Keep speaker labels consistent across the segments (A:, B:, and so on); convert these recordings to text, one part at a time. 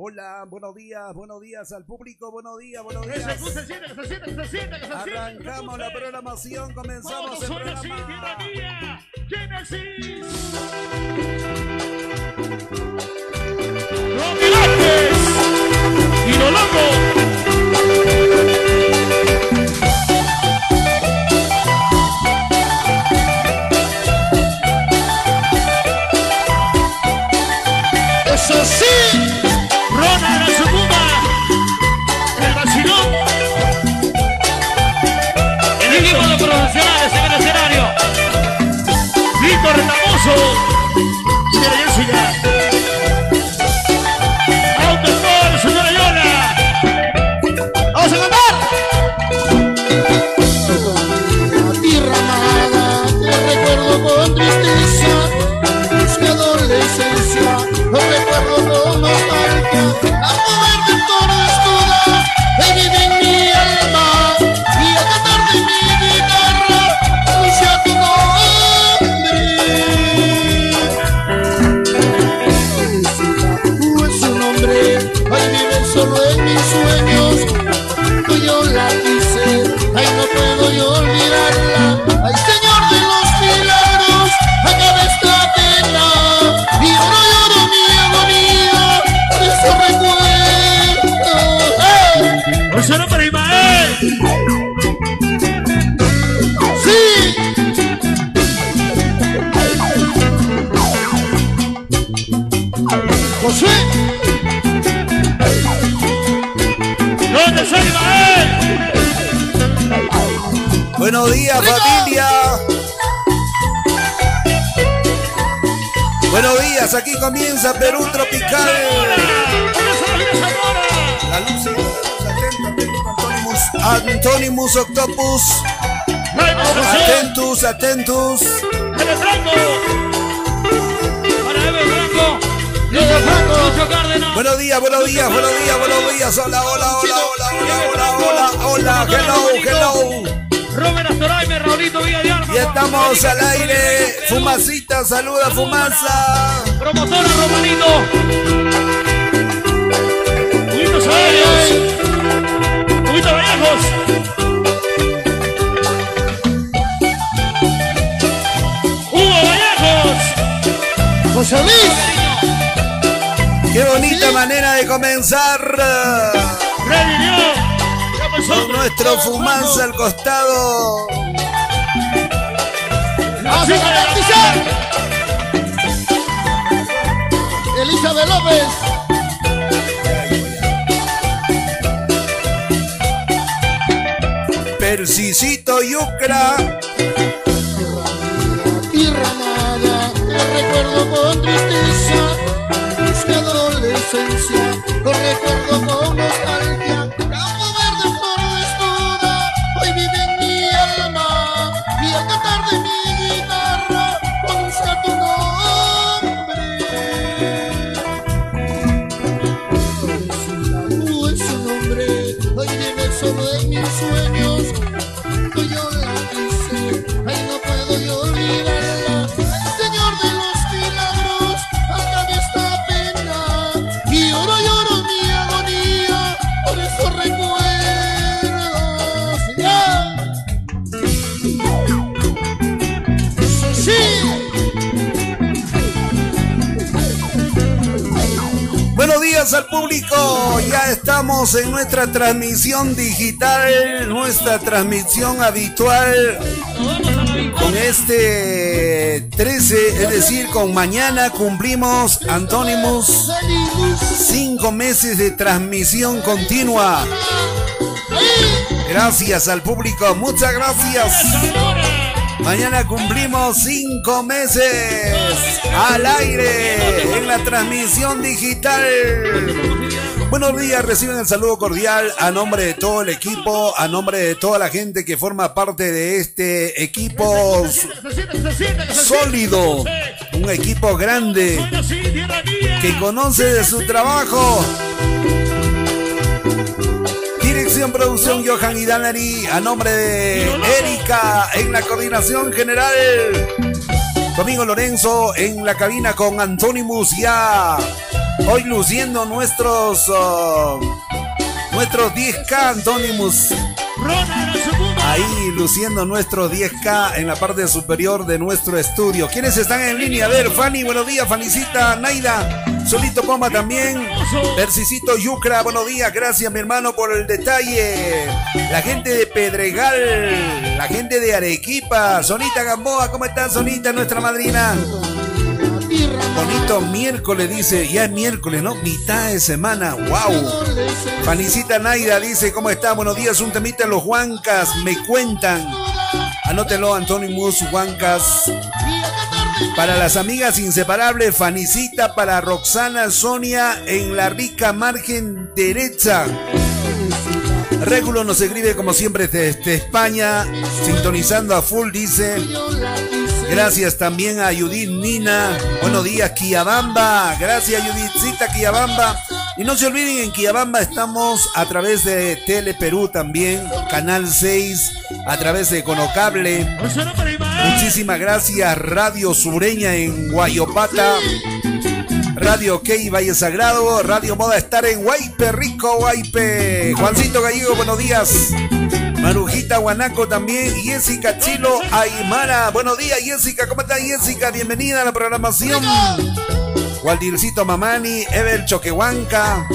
A: Hola, buenos días, buenos días al público, buenos días, buenos días.
B: se siente, se siente, se siente, se.
A: Arrancamos la programación, comenzamos el
B: son así,
A: programa.
B: tierra mía. Génesis. Rocky Vázquez. Y lo loco. Mira,
A: Buenos días, familia. Buenos días, aquí comienza Perú Tropical. La luz y Antonimus Octopus. Atentus, atentus. Buenos días, buenos días, buenos días, buenos días. Hola, hola, hola, hola, hola, hola, hola, hola. Hello, hello.
B: Robert Astoraime, Raulito Villallarma.
A: Y estamos al aire. Fumacita, saluda, fumaza.
B: Promotora Romanito. Huguito Vallejos. Hugo Vallejos.
C: José Luis,
A: Qué bonita manera de comenzar.
B: Freddy
A: Con nuestro fumanza al costado.
C: vamos a garantizar. Elizabeth López,
A: Persicito Yucra.
C: tierra amada, te recuerdo con tristeza, mi adolescencia, lo recuerdo con nostalgia,
A: público. Ya estamos en nuestra transmisión digital, nuestra transmisión habitual. Con este 13, es decir, con mañana cumplimos Antonimus cinco meses de transmisión continua. Gracias al público, muchas gracias. Mañana cumplimos cinco meses al aire en la transmisión digital. Buenos días, reciben el saludo cordial a nombre de todo el equipo, a nombre de toda la gente que forma parte de este equipo sólido, un equipo grande que conoce de su trabajo. Dirección, producción, Johan y Danari, a nombre de Erika en la coordinación general. Domingo Lorenzo en la cabina con Antonimus ya Hoy luciendo nuestros nuestros 10K Antónimos. Ahí luciendo nuestros 10K en la parte superior de nuestro estudio. ¿Quiénes están en línea? A ver, Fanny, buenos días, Fanicita, Naida, Solito Poma también, Persicito Yucra, buenos días, gracias mi hermano por el detalle. La gente de Pedregal, la gente de Arequipa, Sonita Gamboa, ¿cómo estás, Sonita, nuestra madrina? Bonito miércoles, dice. Ya es miércoles, ¿no? Mitad de semana. ¡Wow! Fanicita Naida dice: ¿Cómo está? Buenos días. Un temita en los Huancas. Me cuentan. Anótelo, Antonio Mus Huancas. Para las amigas inseparables, Fanicita para Roxana Sonia en la rica margen derecha. Régulo nos escribe como siempre desde España, sintonizando a full, dice. Gracias también a Judith Nina. Buenos días, Kiabamba. Gracias, Judithcita Kiabamba. Y no se olviden, en Kiabamba estamos a través de Tele Perú también, Canal 6, a través de Conocable. Muchísimas gracias, Radio Sureña en Guayopata. Radio Key Valle Sagrado, Radio Moda Estar en Guaype, Rico Guaype. Juancito Gallego, buenos días. Marujita Guanaco también, Jessica Chilo Aymara. Buenos días, Jessica. ¿Cómo está Jessica? Bienvenida a la programación. Waldircito Mamani, Evel Choquehuanca,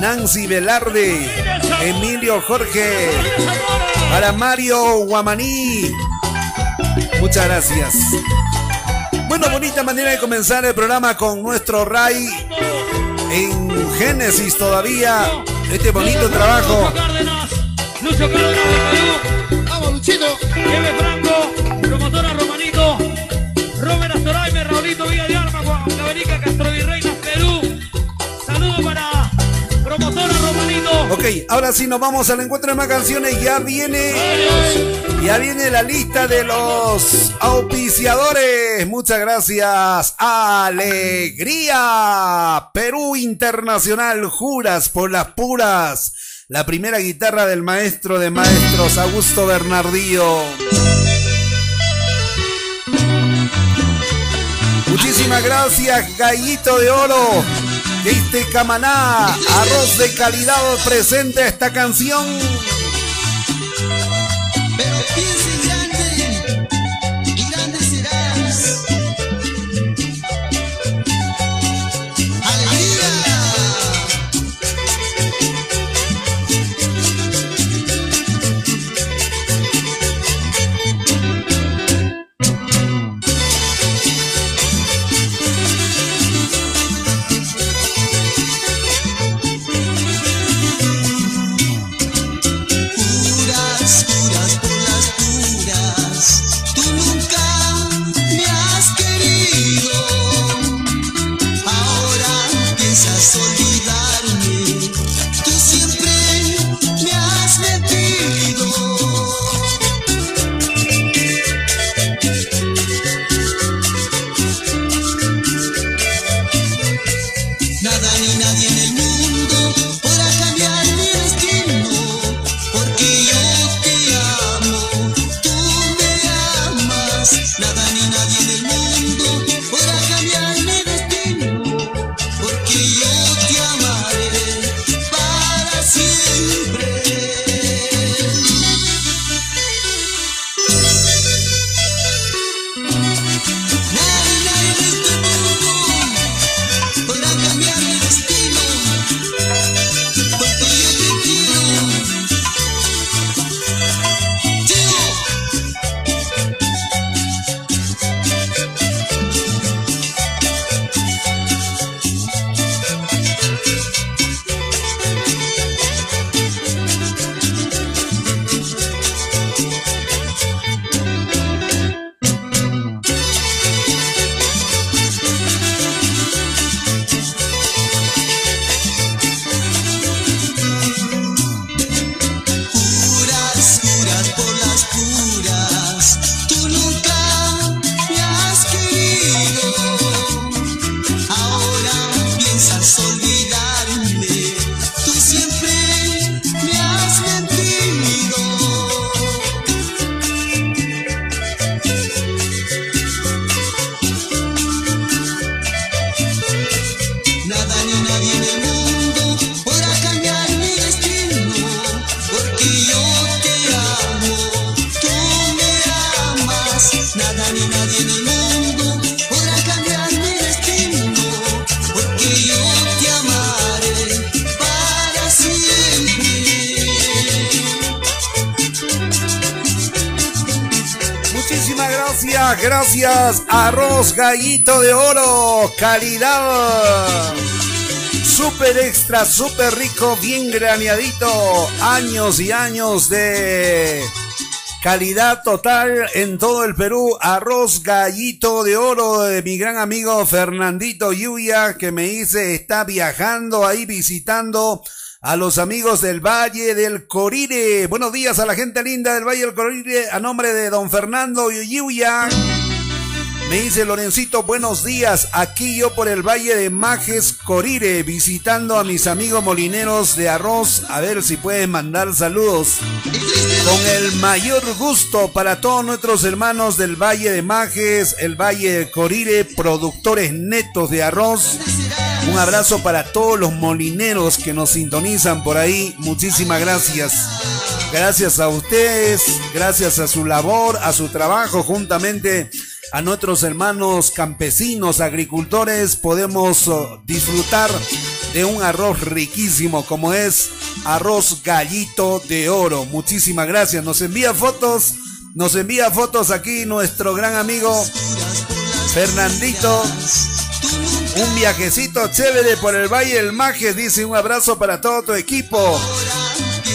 A: Nancy Velarde, Emilio Jorge, para Mario Guamaní. Muchas gracias. Bueno, bonita manera de comenzar el programa con nuestro Ray en Génesis todavía. Este bonito trabajo.
B: Lucho Cárdenas de Perú. Vamos, Luchito. Eve Franco, promotora Romanito. Robert Astoraime, Raulito Villa de Arma, Juan Caberica, Castro Virreina, Perú. Saludos para promotora Romanito.
A: Ok, ahora sí nos vamos al encuentro de más canciones. Ya viene. Ya viene la lista de los auspiciadores. Muchas gracias. Alegría. Perú Internacional. Juras por las puras la primera guitarra del maestro de maestros, Augusto Bernardillo. Muchísimas gracias, Gallito de Oro. Este Camaná, arroz de calidad presente a esta canción. Gallito de oro, calidad. Super extra, super rico, bien graneadito. Años y años de calidad total en todo el Perú. Arroz gallito de oro de mi gran amigo Fernandito Yuya, que me dice está viajando ahí visitando a los amigos del Valle del Corire. Buenos días a la gente linda del Valle del Corire a nombre de don Fernando Yuya. Me dice Lorencito, buenos días. Aquí yo por el Valle de Majes Corire, visitando a mis amigos molineros de arroz. A ver si pueden mandar saludos. Con el mayor gusto para todos nuestros hermanos del Valle de Majes, el Valle de Corire, productores netos de arroz. Un abrazo para todos los molineros que nos sintonizan por ahí. Muchísimas gracias. Gracias a ustedes, gracias a su labor, a su trabajo, juntamente a nuestros hermanos campesinos, agricultores, podemos oh, disfrutar de un arroz riquísimo como es arroz gallito de oro. Muchísimas gracias. Nos envía fotos, nos envía fotos aquí nuestro gran amigo Fernandito un viajecito chévere por el Valle del Majes, dice un abrazo para todo tu equipo.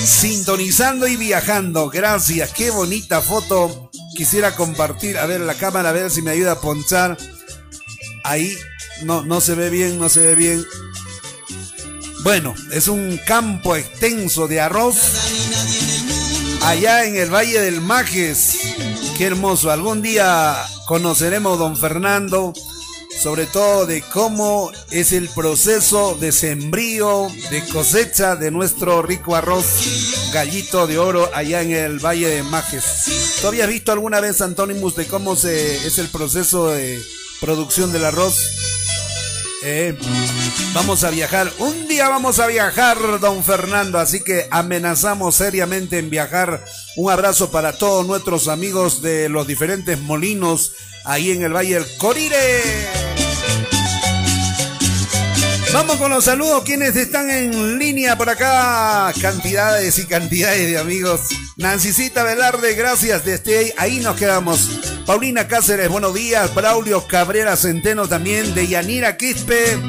A: Sintonizando y viajando. Gracias, qué bonita foto. Quisiera compartir, a ver la cámara, a ver si me ayuda a ponchar. Ahí no, no se ve bien, no se ve bien. Bueno, es un campo extenso de arroz. Allá en el Valle del Majes. Qué hermoso. Algún día conoceremos don Fernando sobre todo de cómo es el proceso de sembrío, de cosecha de nuestro rico arroz gallito de oro allá en el Valle de Majes. ¿Tú habías visto alguna vez, Antónimus, de cómo se, es el proceso de producción del arroz? Eh, vamos a viajar. Un día vamos a viajar, don Fernando. Así que amenazamos seriamente en viajar. Un abrazo para todos nuestros amigos de los diferentes molinos ahí en el Valle del Corire. Vamos con los saludos, quienes están en línea por acá. Cantidades y cantidades de amigos. Nancicita Velarde, gracias desde ahí nos quedamos. Paulina Cáceres, buenos días. Braulio Cabrera Centeno también. De Yanira Quispe.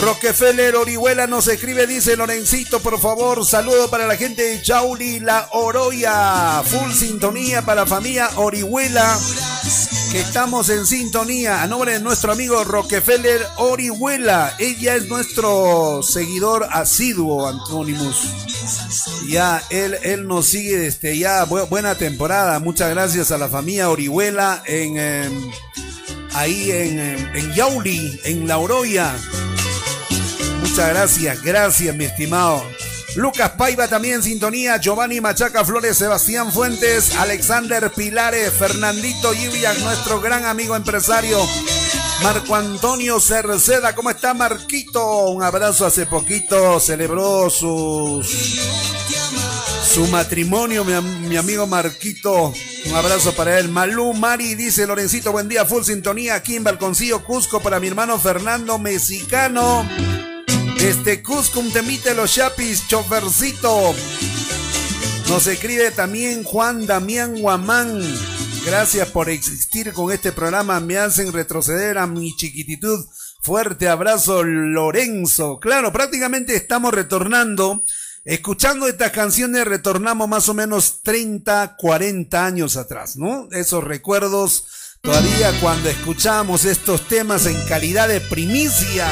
A: Rockefeller Orihuela nos escribe, dice Lorencito, por favor, saludo para la gente de Chauli, La Oroya, full sintonía para la familia Orihuela, que estamos en sintonía, a nombre de nuestro amigo Rockefeller Orihuela, ella es nuestro seguidor asiduo, Antonimus. Ya, él, él nos sigue desde ya, buena temporada, muchas gracias a la familia Orihuela en... Em, ahí en, em, en Yauli, en La Oroya. Muchas gracias, gracias, mi estimado. Lucas Paiva también sintonía, Giovanni Machaca Flores, Sebastián Fuentes, Alexander Pilares, Fernandito Yubiak, nuestro gran amigo empresario, Marco Antonio Cerceda, ¿cómo está Marquito? Un abrazo hace poquito, celebró su, su matrimonio, mi, mi amigo Marquito, un abrazo para él. Malú Mari dice Lorencito, buen día, full sintonía aquí en Balconcillo Cusco para mi hermano Fernando Mexicano. Este Cusco, un temite los chapis, chofercito. Nos escribe también Juan Damián Guamán. Gracias por existir con este programa. Me hacen retroceder a mi chiquititud. Fuerte abrazo, Lorenzo. Claro, prácticamente estamos retornando. Escuchando estas canciones retornamos más o menos 30, 40 años atrás, ¿no? Esos recuerdos todavía cuando escuchamos estos temas en calidad de primicia.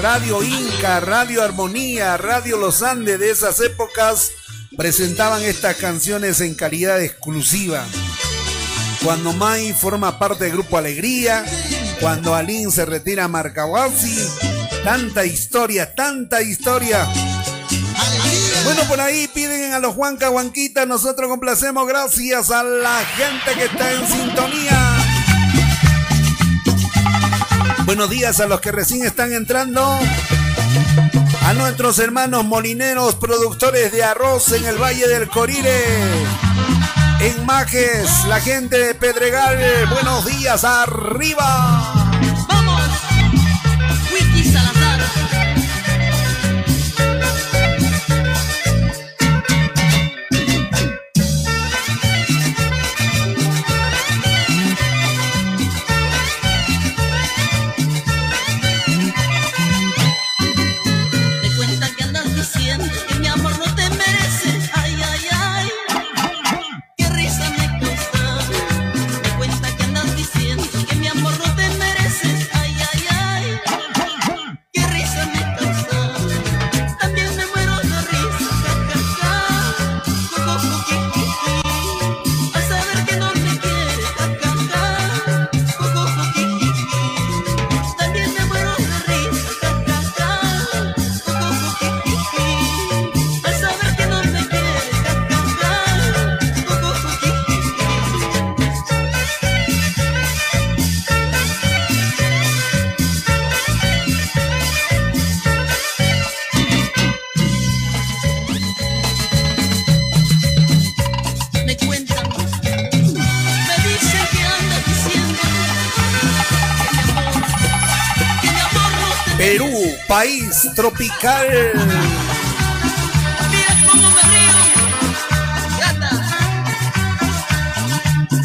A: Radio Inca, Radio Armonía, Radio Los Andes de esas épocas presentaban estas canciones en calidad exclusiva. Cuando Mai forma parte del Grupo Alegría, cuando Alin se retira a Marcahuasi, tanta historia, tanta historia. Bueno, por ahí piden a los Juanca Huanquita, nosotros complacemos gracias a la gente que está en sintonía. Buenos días a los que recién están entrando. A nuestros hermanos molineros, productores de arroz en el Valle del Corire. En Majes, la gente de Pedregal, buenos días, arriba. Tropical.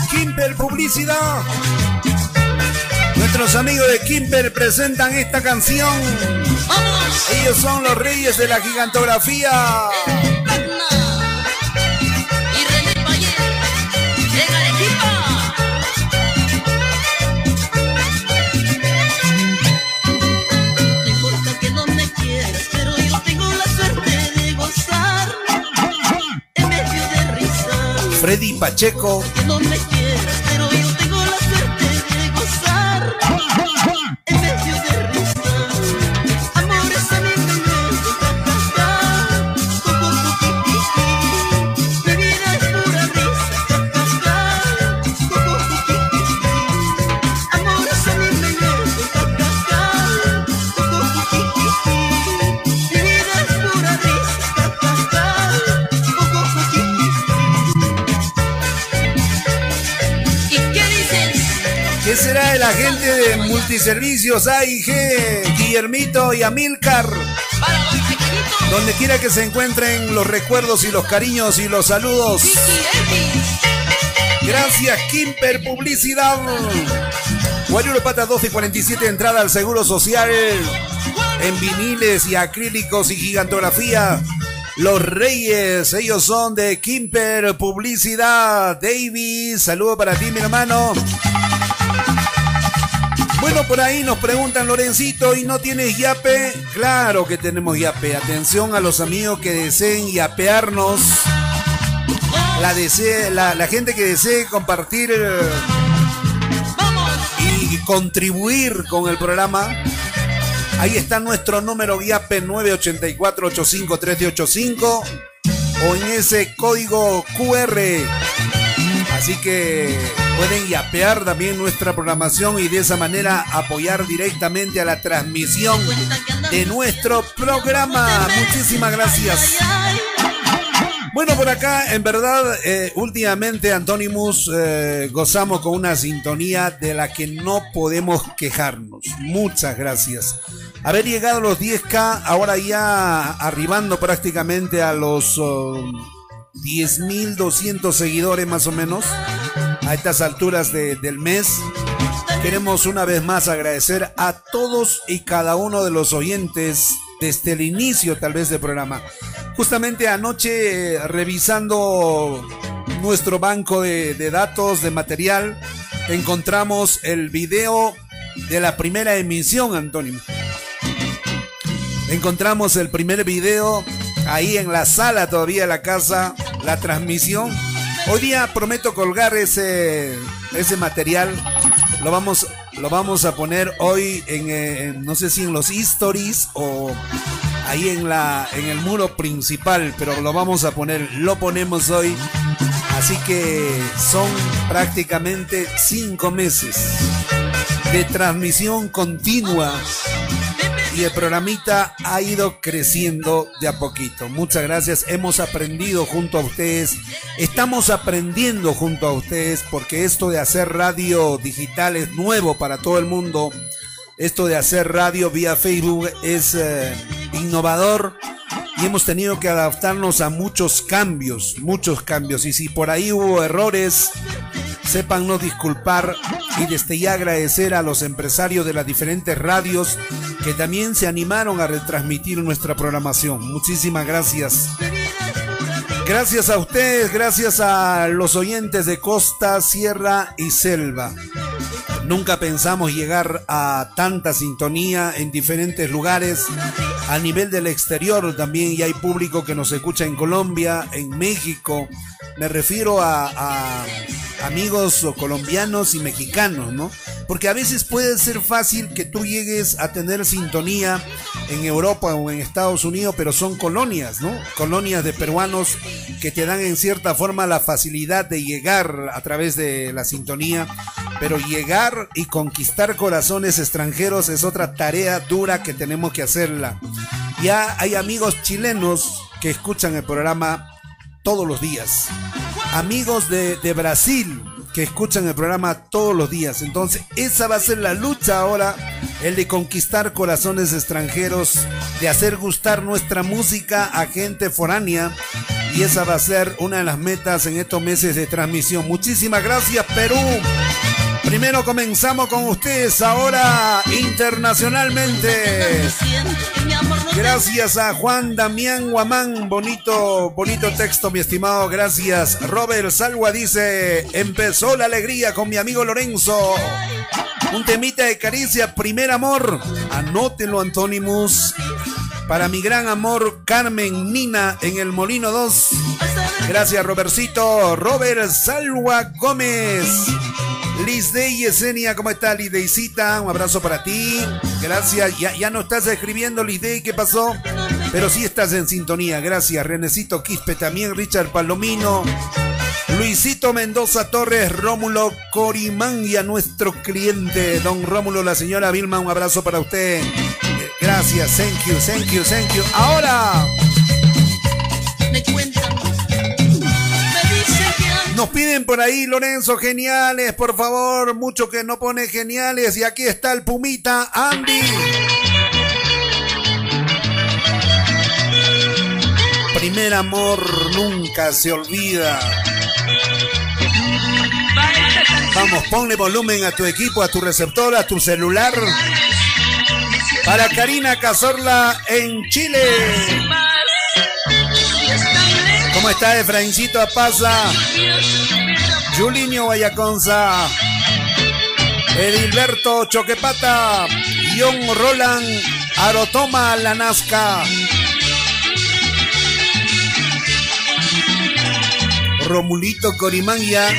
A: Kimper Publicidad. Nuestros amigos de Kimper presentan esta canción. Ellos son los reyes de la gigantografía. Pacheco. Multiservicios AIG, Guillermito y Amilcar. Donde quiera que se encuentren los recuerdos y los cariños y los saludos. Gracias, Kimper Publicidad. Guayuro Pata 12 y 47, entrada al Seguro Social. En viniles y acrílicos y gigantografía. Los Reyes, ellos son de Kimper Publicidad. Davis, saludo para ti, mi hermano. Bueno, por ahí nos preguntan, Lorencito, ¿y no tienes yape? Claro que tenemos yape. Atención a los amigos que deseen yapearnos. La, gente que desee compartir eh, y contribuir con el programa. Ahí está nuestro número YAPE 984-85-385 o en ese código QR. Así que Pueden yapear también nuestra programación y de esa manera apoyar directamente a la transmisión de nuestro programa. Muchísimas gracias. Bueno, por acá, en verdad, eh, últimamente, Antonimus, eh, gozamos con una sintonía de la que no podemos quejarnos. Muchas gracias. Haber llegado a los 10K, ahora ya arribando prácticamente a los 10.200 um, seguidores más o menos a estas alturas del mes. Queremos una vez más agradecer a todos y cada uno de los oyentes desde el inicio tal vez del programa. Justamente anoche eh, revisando nuestro banco de, de datos, de material, encontramos el video de la primera emisión, Antonio. Encontramos el primer video ahí en la sala todavía la casa, la transmisión Hoy día prometo colgar ese, ese material. Lo vamos, lo vamos a poner hoy eh, en, no sé si en los stories o ahí en, la, en el muro principal, pero lo vamos a poner, lo ponemos hoy. Así que son prácticamente cinco meses de transmisión continua y el programita ha ido creciendo de a poquito. Muchas gracias, hemos aprendido junto a ustedes, estamos aprendiendo junto a ustedes porque esto de hacer radio digital es nuevo para todo el mundo. Esto de hacer radio vía Facebook es eh, innovador y hemos tenido que adaptarnos a muchos cambios, muchos cambios. Y si por ahí hubo errores, no disculpar y desde ya agradecer a los empresarios de las diferentes radios que también se animaron a retransmitir nuestra programación. Muchísimas gracias. Gracias a ustedes, gracias a los oyentes de Costa, Sierra y Selva. Nunca pensamos llegar a tanta sintonía en diferentes lugares. A nivel del exterior también ya hay público que nos escucha en Colombia, en México. Me refiero a, amigos colombianos y mexicanos, ¿no? Porque a veces puede ser fácil que tú llegues a tener sintonía en Europa o en Estados Unidos, pero son colonias, ¿no? Colonias de peruanos que te dan en cierta forma la facilidad de llegar a través de la sintonía, pero llegar y conquistar corazones extranjeros es otra tarea dura que tenemos que hacerla. Ya hay amigos chilenos que escuchan el programa todos los días. Amigos de, Brasil que escuchan el programa todos los días. Entonces, esa va a ser la lucha ahora, el de conquistar corazones extranjeros, de hacer gustar nuestra música a gente foránea. Y esa va a ser una de las metas en estos meses de transmisión. Muchísimas gracias, Perú. Primero comenzamos con ustedes, ahora internacionalmente. Gracias a Juan Damián Guamán, bonito, bonito texto, mi estimado, gracias. Robert Salwa dice, empezó la alegría con mi amigo Lorenzo. Un temita de caricia, primer amor. Anótelo, Antónimus. Para mi gran amor, Carmen Nina en el Molino 2. Gracias, Robercito. Robert Salwa Gómez. Liz Day Yesenia, ¿cómo está Liz Daycita? Un abrazo para ti. Gracias. Ya, no estás escribiendo, Liz Day, ¿qué pasó? Pero sí estás en sintonía. Gracias. Renecito Quispe también, Richard Palomino. Luisito Mendoza Torres, Rómulo Corimán y a nuestro cliente, don Rómulo, la señora Vilma, un abrazo para usted. Gracias, thank you, thank you, thank you. Ahora. Me nos piden por ahí, Lorenzo, geniales, por favor. Mucho que no pone geniales. Y aquí está el Pumita, Andy. Primer amor nunca se olvida. Vamos, ponle volumen a tu equipo, a tu receptor, a tu celular. Para Karina Cazorla en Chile. ¿Cómo está Efraincito Apaza? Julinho Guayaconza. Edilberto Choquepata. John Roland Arotoma Lanasca. Romulito Corimangia.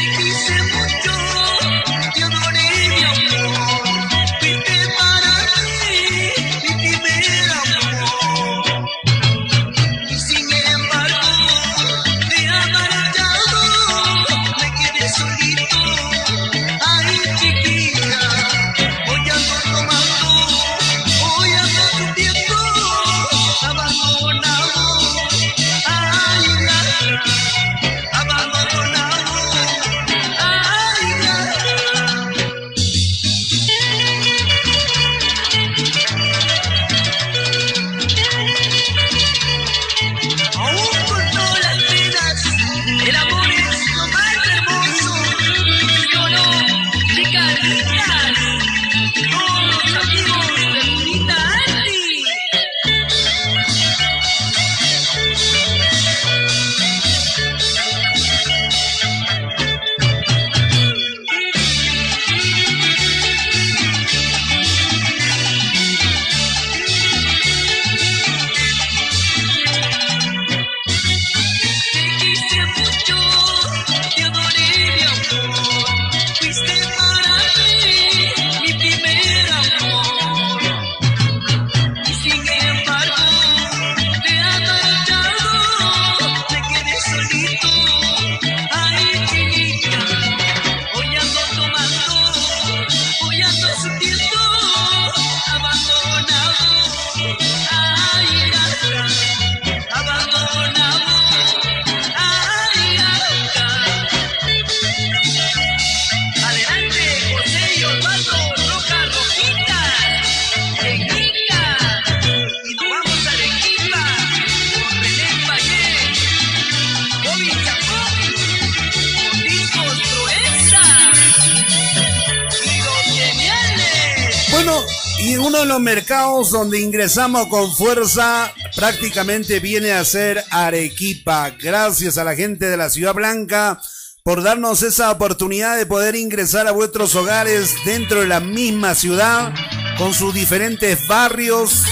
A: Donde ingresamos con fuerza prácticamente viene a ser Arequipa. Gracias a la gente de la Ciudad Blanca por darnos esa oportunidad de poder ingresar a vuestros hogares dentro de la misma ciudad con sus diferentes barrios,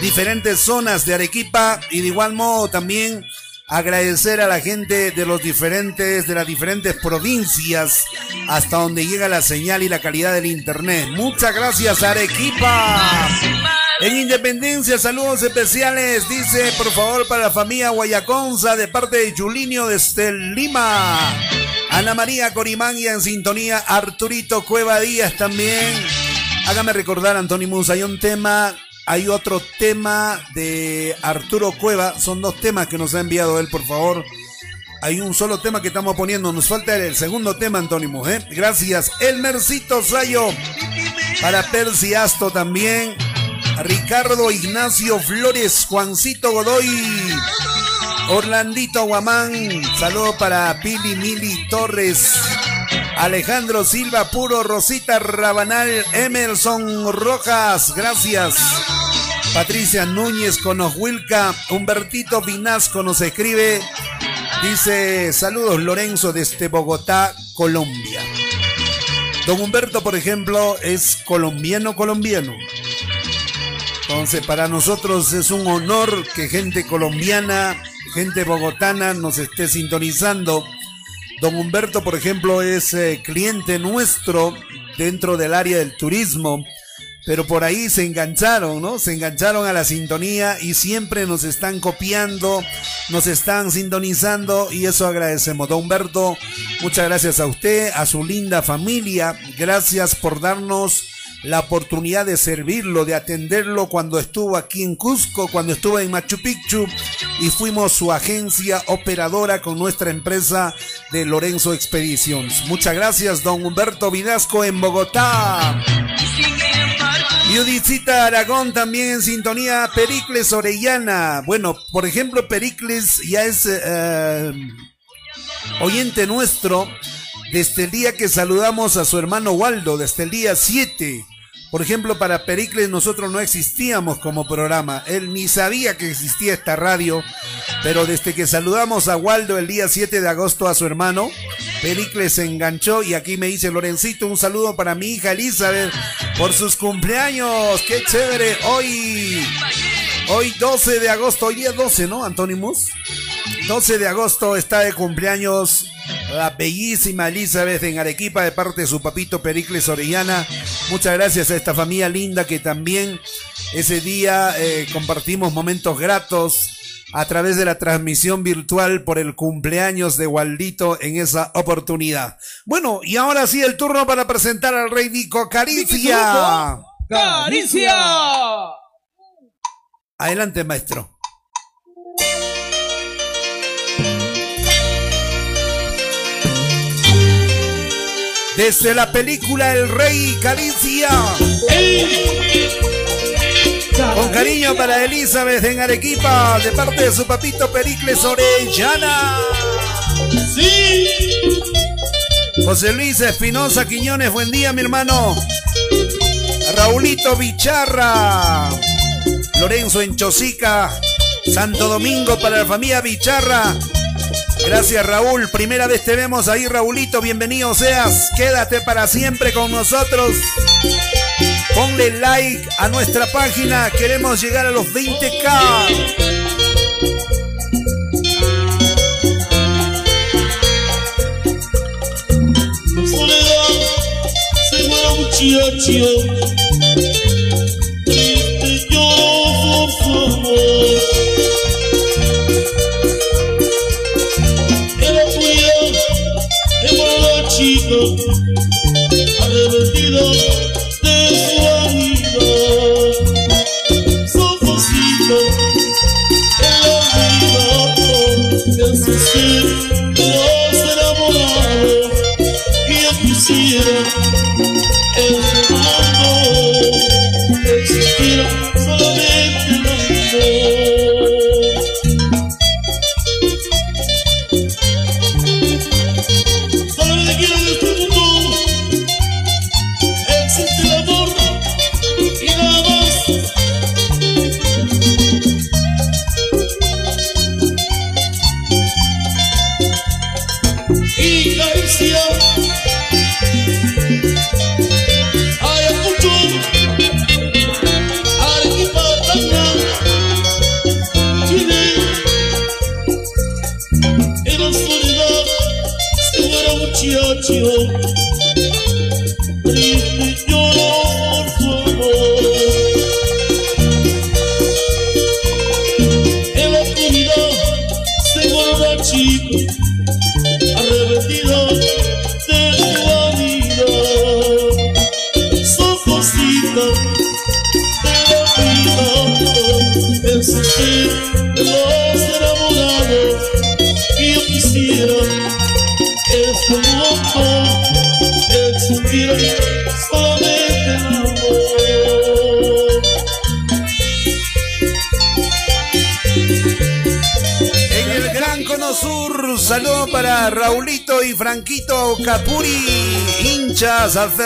A: diferentes zonas de Arequipa y de igual modo también agradecer a la gente de los diferentes de las diferentes provincias hasta donde llega la señal y la calidad del internet. Muchas gracias Arequipa. En Independencia, saludos especiales, dice por favor para la familia Guayaconza de parte de Julinio desde Lima. Ana María Corimangia en sintonía, Arturito Cueva Díaz también. Hágame recordar, Mus, hay un tema hay otro tema de Arturo Cueva. Son dos temas que nos ha enviado él, por favor. Hay un solo tema que estamos poniendo. Nos falta el segundo tema, Antónimo. ¿eh? Gracias. Elmercito Sayo. Para Percy Asto también. Ricardo Ignacio Flores. Juancito Godoy. Orlandito Guamán. Saludo para Pili Mili Torres. Alejandro Silva Puro, Rosita Rabanal, Emerson Rojas, gracias. Patricia Núñez Conoshuilca, Humbertito Vinasco nos escribe, dice, saludos Lorenzo desde Bogotá, Colombia. Don Humberto, por ejemplo, es colombiano colombiano. Entonces, para nosotros es un honor que gente colombiana, gente bogotana nos esté sintonizando Don Humberto, por ejemplo, es eh, cliente nuestro dentro del área del turismo, pero por ahí se engancharon, ¿no? Se engancharon a la sintonía y siempre nos están copiando, nos están sintonizando y eso agradecemos. Don Humberto, muchas gracias a usted, a su linda familia, gracias por darnos la oportunidad de servirlo, de atenderlo cuando estuvo aquí en Cusco, cuando estuvo en Machu Picchu y fuimos su agencia operadora con nuestra empresa de Lorenzo Expeditions. Muchas gracias, don Humberto Vidasco en Bogotá. Judicita Aragón también en sintonía, Pericles Orellana. Bueno, por ejemplo, Pericles ya es eh, oyente nuestro desde el día que saludamos a su hermano Waldo, desde el día 7 por ejemplo, para Pericles nosotros no existíamos como programa. Él ni sabía que existía esta radio. Pero desde que saludamos a Waldo el día 7 de agosto a su hermano, Pericles se enganchó y aquí me dice Lorencito, un saludo para mi hija Elizabeth por sus cumpleaños. ¡Qué chévere! Hoy, hoy 12 de agosto, hoy es 12, ¿no, Antónimos? 12 de agosto está de cumpleaños la bellísima Elizabeth en Arequipa de parte de su papito Pericles Orellana. Muchas gracias a esta familia linda que también ese día eh, compartimos momentos gratos a través de la transmisión virtual por el cumpleaños de Waldito en esa oportunidad. Bueno, y ahora sí el turno para presentar al rey Nico Caricia.
B: Caricia.
A: Adelante, maestro. Desde la película El Rey Caricia. Con cariño para Elizabeth en Arequipa, de parte de su papito Pericles Orellana. Sí. José Luis Espinosa Quiñones, buen día, mi hermano. Raulito Bicharra. Lorenzo en Chosica. Santo Domingo para la familia Bicharra. Gracias Raúl, primera vez te vemos ahí Raulito, bienvenido seas, quédate para siempre con nosotros. Ponle like a nuestra página, queremos llegar a los 20k.
D: arrepentido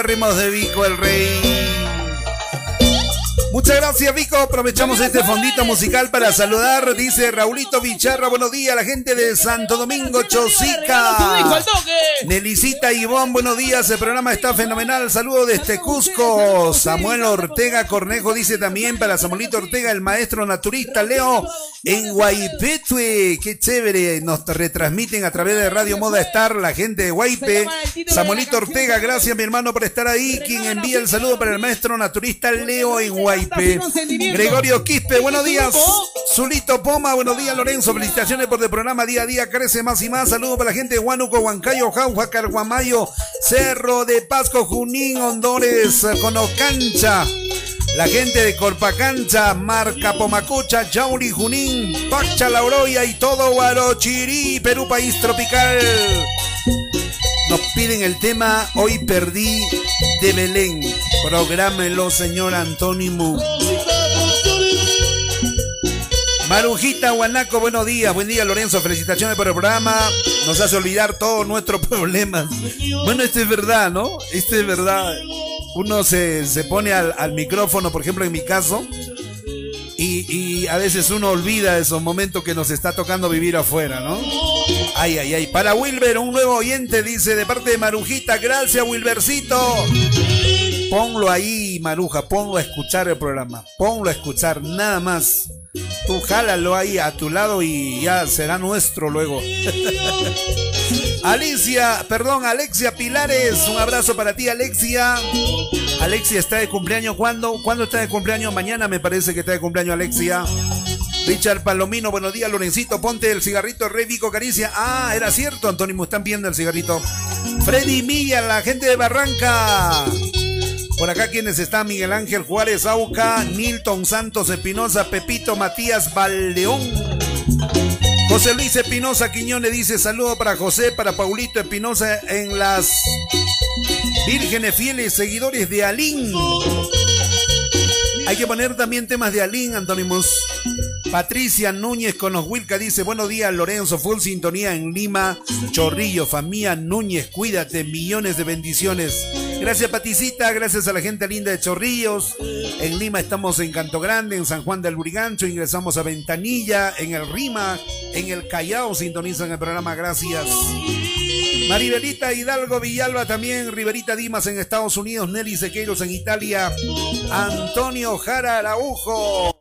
D: de
A: Vico el Rey. Muchas gracias, Vico. Aprovechamos este fondito musical para saludar. Dice Raulito Bicharra, buenos días, la gente de Santo Domingo, Chosica. Nelicita Ivón, buenos días. El programa está fenomenal. Saludos desde Cusco. Samuel Ortega Cornejo dice también para Samuelito Ortega, el maestro naturista Leo en Guaypetue. Qué chévere. Nos retransmiten a través de Radio Moda Star la gente de Guaype. Samuelito Ortega, gracias mi hermano por estar ahí. Quien envía el saludo para el maestro naturista Leo en Guaype. Gregorio Quispe, buenos días. Zulito Poma, buenos días Lorenzo. Felicitaciones por el programa Día a Día Crece Más y Más. Saludos para la gente de Huánuco, Huancayo, Jauja, Carguamayo, Cerro de Pasco, Junín, Hondores, Conocancha. La gente de Corpacancha, Marca Pomacucha, Chauri, Junín, Pacha, Lauroya y todo Guarochirí, Perú, país tropical. Nos piden el tema Hoy perdí de Belén. Prográmelo, señor Antónimo. Marujita Guanaco, buenos días. Buen día, Lorenzo. Felicitaciones por el programa. Nos hace olvidar todos nuestros problemas. Bueno, esto es verdad, ¿no? Esto es verdad. Uno se, pone al, micrófono, por ejemplo, en mi caso, y, y, a veces uno olvida esos momentos que nos está tocando vivir afuera, ¿no? Ay, ay, ay. Para Wilber, un nuevo oyente, dice de parte de Marujita. Gracias, Wilbercito. Ponlo ahí, Maruja, ponlo a escuchar el programa. Ponlo a escuchar, nada más. Tú jálalo ahí a tu lado y ya será nuestro luego. Alicia, perdón, Alexia Pilares. Un abrazo para ti, Alexia. Alexia está de cumpleaños. ¿Cuándo? ¿Cuándo está de cumpleaños? Mañana me parece que está de cumpleaños, Alexia. Richard Palomino, buenos días, Lorencito, ponte el cigarrito Rey Vico Caricia. Ah, era cierto, Antonio, están viendo el cigarrito. Freddy Milla, la gente de Barranca. Por acá quienes están, Miguel Ángel Juárez Auca, Nilton Santos Espinosa, Pepito Matías Valdeón. José Luis Espinosa Quiñones dice saludo para José, para Paulito Espinosa en las vírgenes fieles seguidores de Alín. Hay que poner también temas de Alín, Antónimos. Patricia Núñez con los dice, buenos días Lorenzo, full sintonía en Lima, Chorrillo, familia Núñez, cuídate, millones de bendiciones. Gracias Paticita, gracias a la gente linda de Chorrillos. En Lima estamos en Canto Grande, en San Juan del Lurigancho, ingresamos a Ventanilla, en el Rima, en el Callao, sintonizan el programa, gracias. Maribelita Hidalgo Villalba también, Riverita Dimas en Estados Unidos, Nelly Sequeiros en Italia, Antonio Jara Araujo.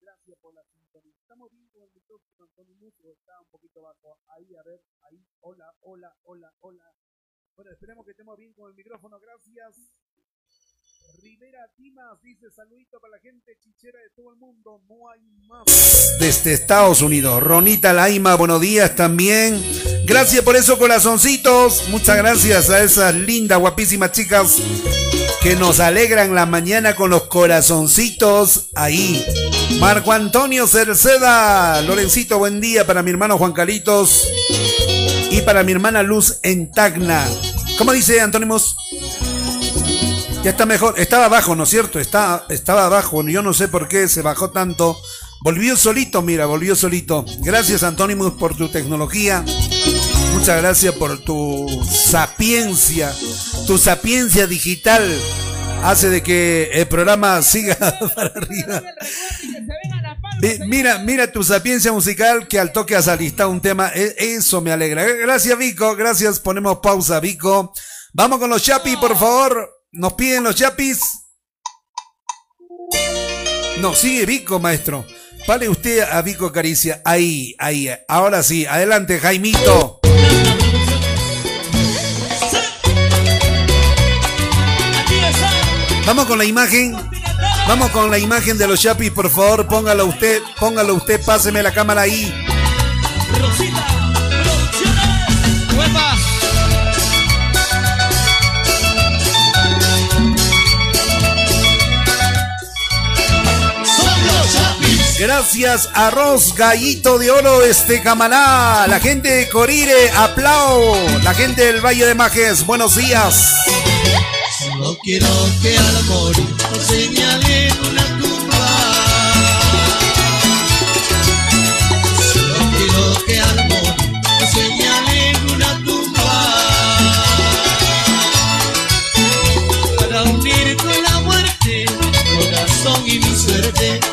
A: gracias por la sintonía. Estamos bien con el micrófono, Antonio Muso está un poquito bajo. Ahí, a ver, ahí. Hola, hola, hola, hola. Bueno, esperemos que estemos bien con el micrófono. Gracias. Rivera Timas dice saludito para la gente chichera de todo el mundo. No hay más. Desde Estados Unidos. Ronita Laima, buenos días también. Gracias por esos corazoncitos. Muchas gracias a esas lindas, guapísimas chicas que nos alegran la mañana con los corazoncitos ahí. Marco Antonio Cerceda, Lorencito, buen día para mi hermano Juan Calitos y para mi hermana Luz en Tacna. ¿Cómo dice Antónimos? Ya está mejor. Estaba abajo, ¿no es cierto? Está, estaba abajo. Yo no sé por qué se bajó tanto. Volvió solito, mira, volvió solito. Gracias, Antónimos, por tu tecnología. Muchas gracias por tu sapiencia. Tu sapiencia digital hace de que el programa siga para arriba. Mira, mira tu sapiencia musical que al toque has alistado un tema. E, eso me alegra. Gracias, Vico. Gracias. Ponemos pausa, Vico. Vamos con los chapis, por favor. Nos piden los chapis. No, sigue Vico, maestro. Vale usted a Vico Caricia. Ahí, ahí. Ahora sí. Adelante, Jaimito. Vamos con la imagen. Vamos con la imagen de los Chapis, por favor, póngalo usted, póngalo usted, páseme la cámara ahí. Rosita, Son los Chapis. Gracias Arroz Gallito de Oro este Camaná, la gente de Corire, aplao, la gente del Valle de Majes, buenos días.
D: No quiero que al amor nos señale una tumba. No quiero que al amor nos señale una tumba. Para unir con la muerte, mi corazón y mi suerte.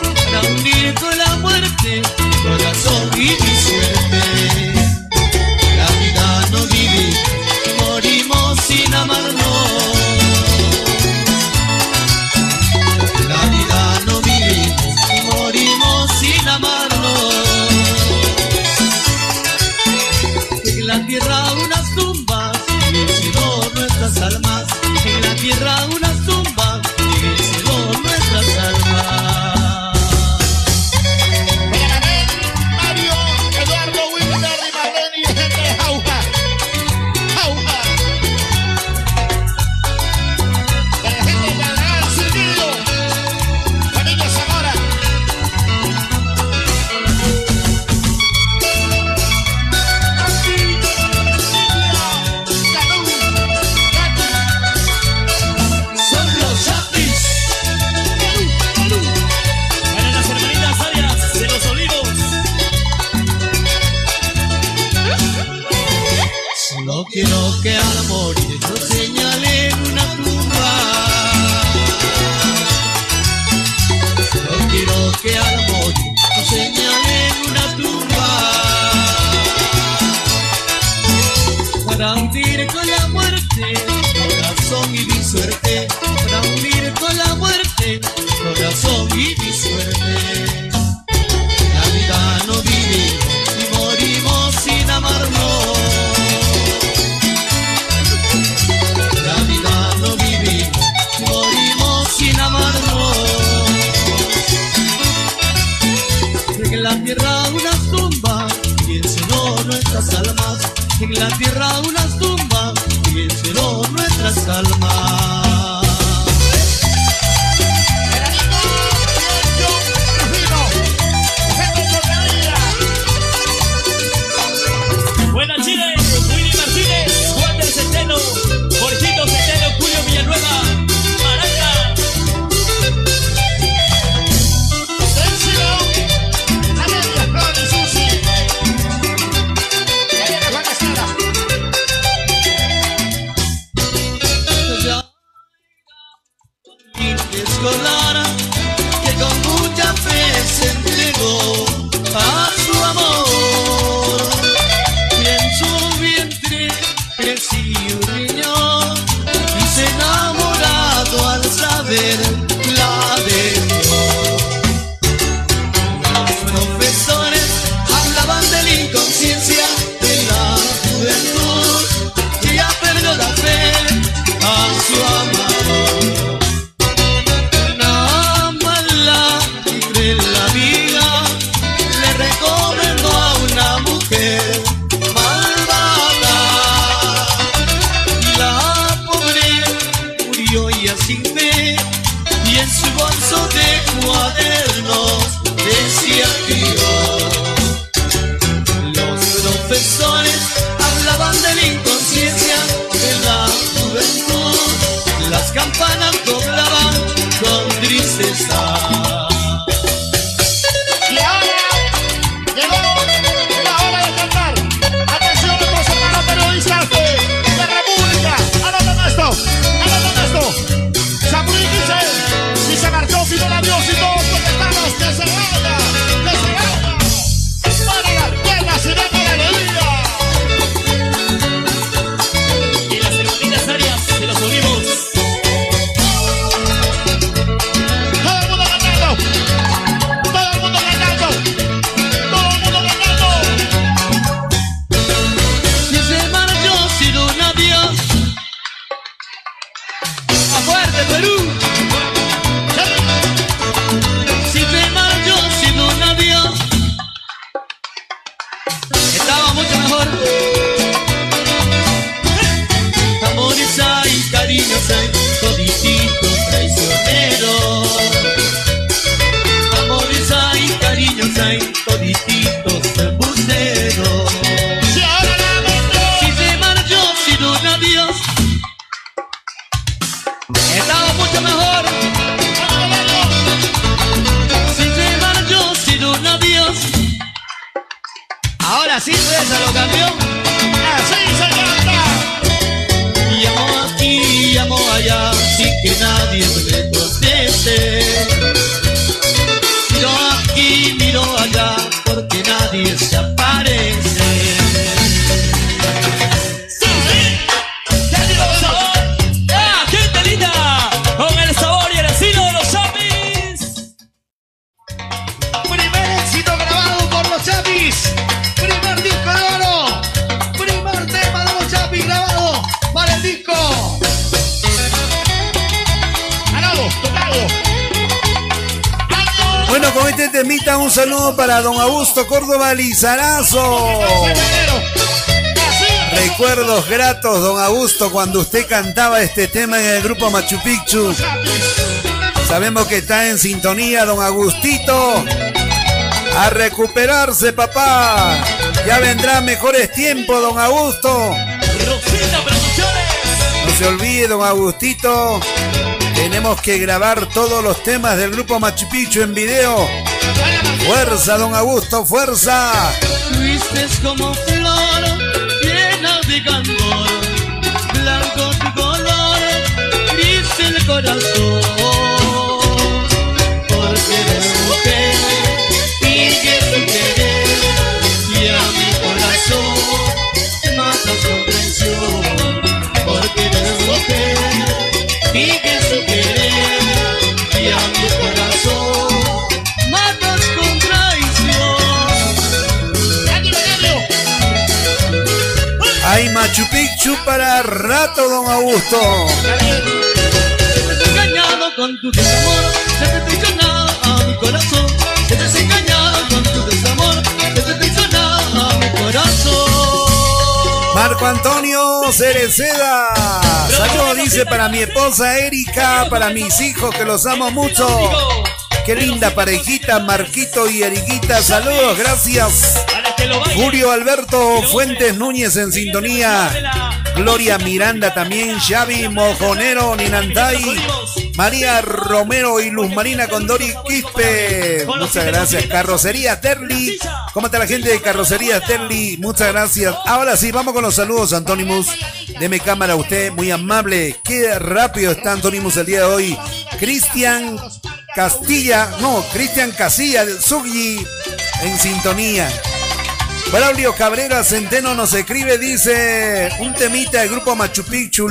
D: en la tierra unas tumbas y el cielo nuestras almas. Estaba mucho mejor. Sin tu hermano yo, sin un
C: adiós. Ahora sí, pues se
D: lo cambió. Así se canta. Y amo aquí, amo allá, sin que nadie me conteste. Miro aquí, miro allá, porque nadie se
A: un saludo para don Augusto Córdoba Lizarazo. Recuerdos gratos, don Augusto, cuando usted cantaba este tema en el grupo Machu Picchu. Sabemos que está en sintonía, don Agustito. A recuperarse, papá. Ya vendrán mejores tiempos, don Augusto. No se olvide, don Agustito. Tenemos que grabar todos los temas del grupo Machu Picchu en video. Fuerza, don Augusto, fuerza.
D: Fuiste como flor llena de candor, blanco tu color, gris el corazón.
A: Machu Picchu para rato, don Augusto.
D: Se te ha engañado con tu desamor, se te ha traicionado a mi corazón. Se te ha engañado con tu desamor, se te ha traicionado a mi corazón.
A: Marco Antonio Cereceda. Saludos, dice para mi esposa Erika, para mis hijos que los amo mucho. Qué linda parejita, Marquito y Eriquita. Saludos, gracias. Julio Alberto Fuentes Núñez en sintonía. Gloria Miranda también, Xavi Mojonero Ninantay, María Romero y Luz Marina Condori Quispe. Muchas gracias, Carrocería Terli. ¿Cómo está la gente de Carrocería Terli? Muchas gracias. Ahora sí, vamos con los saludos, Antónimus. Deme cámara a usted, muy amable. Qué rápido está Antónimus el día de hoy. Cristian Castilla, no, Cristian Casilla, Suggi en sintonía. Braulio Cabrera Centeno nos escribe, dice, un temita del grupo Machu Picchu.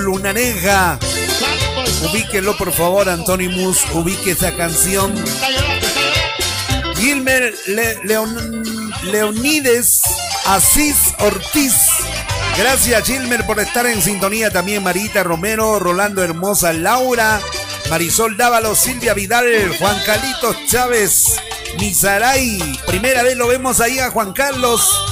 A: Ubíquelo por favor, Antonimus, ubique esa canción. Gilmer Le- Leon- Leonides Asís Ortiz. Gracias Gilmer por estar en sintonía también Marita Romero, Rolando Hermosa, Laura, Marisol Dávalo, Silvia Vidal, Juan Carlitos Chávez, Misaray. Primera vez lo vemos ahí a Juan Carlos.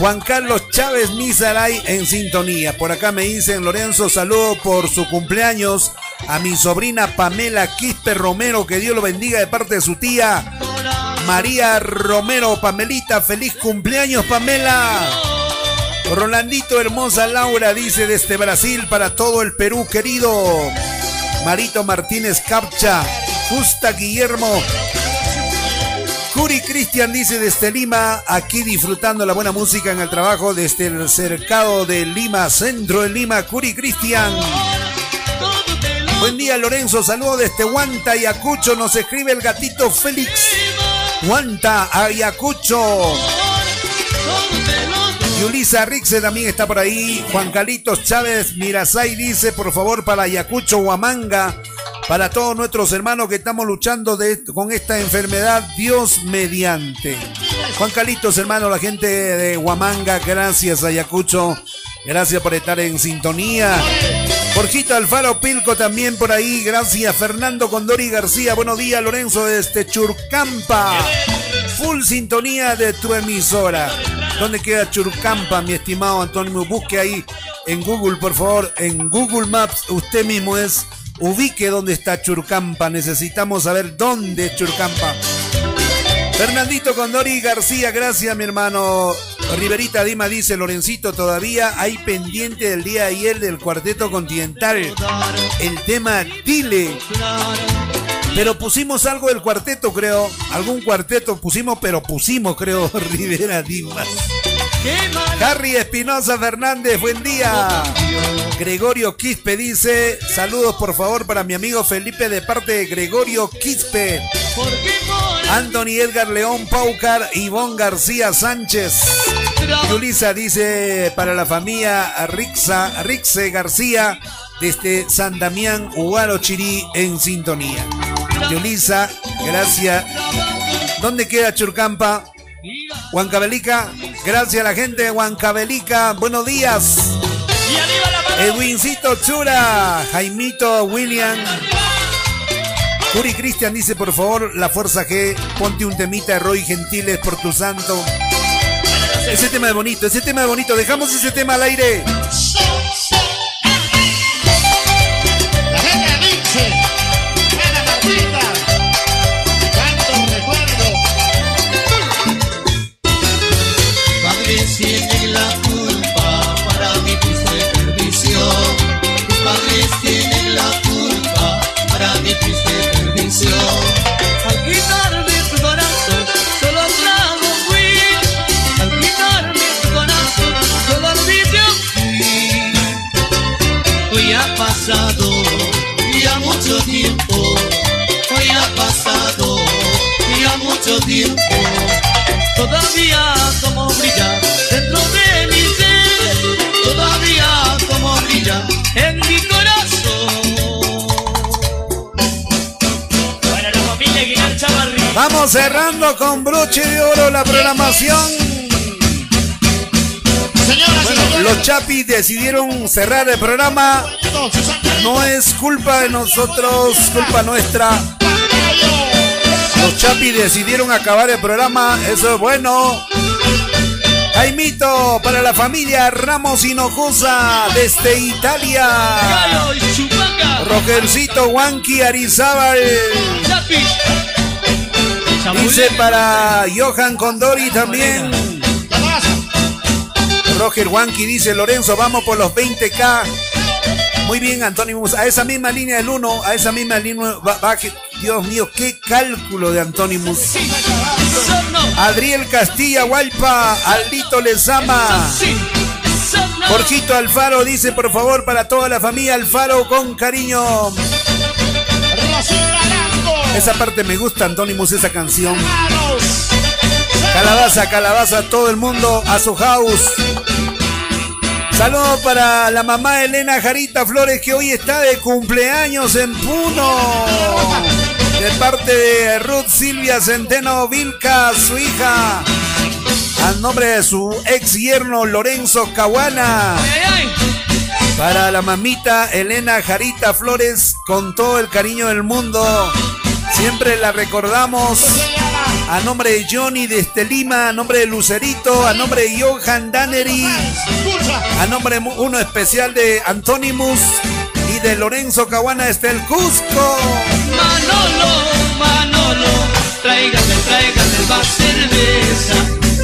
A: Juan Carlos Chávez Misaray en sintonía. Por acá me dicen Lorenzo, saludo por su cumpleaños a mi sobrina Pamela Quispe Romero, que Dios lo bendiga de parte de su tía María Romero. Pamelita, feliz cumpleaños Pamela. Rolandito Hermosa Laura dice desde Brasil para todo el Perú querido. Marito Martínez Capcha. Justa Guillermo. Curi Cristian dice desde Lima, aquí disfrutando la buena música en el trabajo desde el cercado de Lima, centro de Lima. Curi Cristian. Buen día Lorenzo, saludo desde Huanta, Ayacucho. Nos escribe el gatito Félix. Huanta, Ayacucho. Yulisa Rixe también está por ahí. Juan Calitos Chávez Mirasay dice, por favor, para Ayacucho, Huamanga, para todos nuestros hermanos que estamos luchando con esta enfermedad, Dios mediante. Juan Calitos, hermano, la gente de Huamanga, gracias Ayacucho, gracias por estar en sintonía. Jorgito Alfaro Pilco también por ahí, gracias. Fernando Condori García, buenos días, Lorenzo desde Churcampa. Full sintonía de tu emisora. ¿Dónde queda Churcampa, mi estimado Antonio? Busque ahí en Google, por favor, en Google Maps, usted mismo es, ubique dónde está Churcampa. Necesitamos saber dónde es Churcampa. Fernandito Condori García, gracias mi hermano. Riverita Dima dice, Lorencito, todavía hay pendiente del día de ayer del Cuarteto Continental. El tema Dile. Pero pusimos algo del cuarteto, creo. Algún cuarteto pusimos, pero pusimos, creo, Rivera Dimas. Harry Espinosa Fernández, buen día. Gregorio Quispe dice, saludos por favor para mi amigo Felipe de parte de Gregorio Quispe. Anthony Edgar León Paucar, Ivonne García Sánchez. Yulisa dice para la familia Rixa, Rixe García desde San Damián, Ugaro Chirí en sintonía. Yulisa, gracias. ¿Dónde queda Churcampa? Huancabelica, gracias a la gente de Huancabelica, buenos días. Edwincito Chura, Jaimito William. Curi Cristian dice, por favor, la Fuerza G, ponte un temita de Roy Gentiles por tu santo. Ese tema es bonito, ese tema es bonito. Dejamos ese tema al aire. Bueno, los Chapis decidieron cerrar el programa. No es culpa de nosotros, culpa nuestra. Los Chapis decidieron acabar el programa, eso es bueno. Jaimito para la familia Ramos Hinojosa desde Italia. Rogercito Wanki Arizábal. Dice para Johan Condori también. Roger Wanki dice Lorenzo, vamos por los 20k. Muy bien, Antonimus. A esa misma línea del 1, a esa misma línea va, Dios mío, qué cálculo de Antonimus. Adriel Castilla Hualpa, Aldito Lezama. Jorgito Alfaro dice, por favor, para toda la familia Alfaro, con cariño. Esa parte me gusta, Antonimus, esa canción. Calabaza, calabaza, todo el mundo a su house. Saludos para la mamá Elena Jarita Flores que hoy está de cumpleaños en Puno. De parte de Ruth Silvia Centeno Vilca, su hija. A nombre de su ex yerno Lorenzo Caguana. Para la mamita Elena Jarita Flores, con todo el cariño del mundo. Siempre la recordamos a nombre de Johnny de Estelima, a nombre de Lucerito, a nombre de Johan Dannery, a nombre uno especial de Antonimus y de Lorenzo Caguana desde el Cusco.
D: Manolo, Manolo, tráigame, tráigame más cerveza.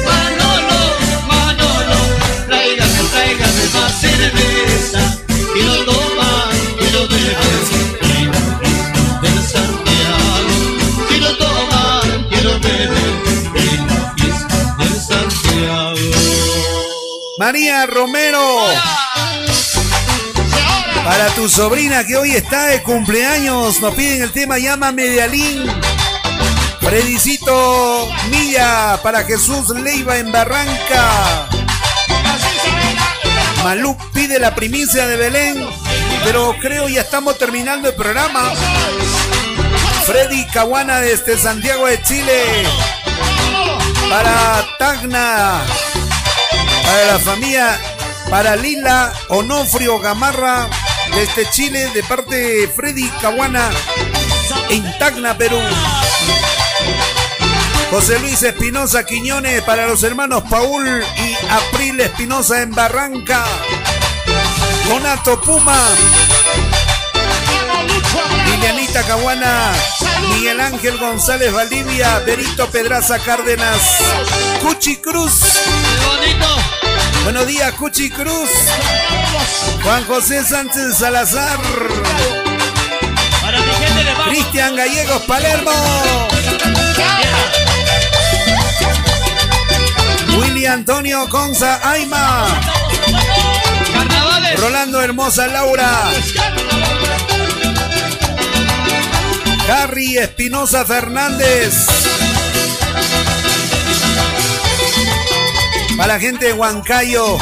D: Manolo, Manolo, tráigame, tráigame más cerveza. Y lo toman,
A: María Romero. Para tu sobrina que hoy está de cumpleaños, nos piden el tema Llama Medialín. Fredicito Milla para Jesús Leiva en Barranca. Malú pide la primicia de Belén, pero creo ya estamos terminando el programa. Freddy Caguana desde Santiago de Chile. Para Tagna para la familia, para Lila Onofrio Gamarra, desde Chile, de parte de Freddy Caguana, en Tacna, Perú. José Luis Espinosa Quiñones para los hermanos Paul y April Espinosa en Barranca. Donato Puma. Lilianita Caguana. Miguel Ángel González Valdivia. Berito Pedraza Cárdenas. Cuchi Cruz. Buenos días, Cuchi Cruz. Juan José Sánchez Salazar. Cristian Gallegos Palermo. Willy Antonio Conza Aima. Rolando Hermosa Laura. Harry Espinosa Fernández. Para la gente de Huancayo.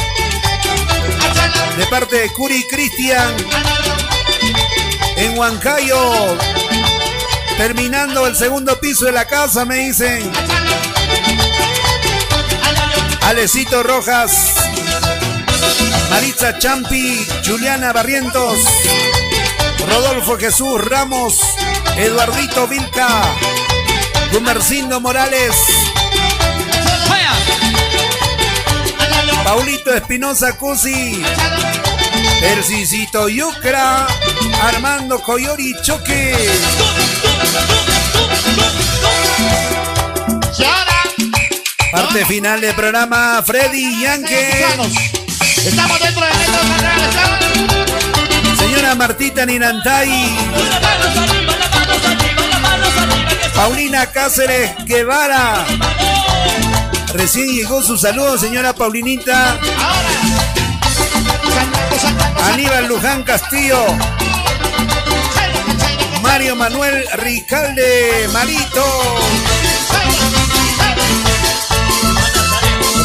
A: De parte de Curi Cristian. En Huancayo. Terminando el segundo piso de la casa, me dicen. Alecito Rojas. Maritza Champi. Juliana Barrientos. Rodolfo Jesús Ramos. Eduardito Vilca. Gumercindo Morales. Paulito Espinosa Cusi. Ercisito Yucra. Armando Coyori Choque. Parte final del programa Freddy Yanke.
C: Estamos dentro de
A: Señora Martita Ninantay. Paulina Cáceres Guevara. Recién llegó su saludo, señora Paulinita. Aníbal Luján Castillo. Mario Manuel Ricalde Marito.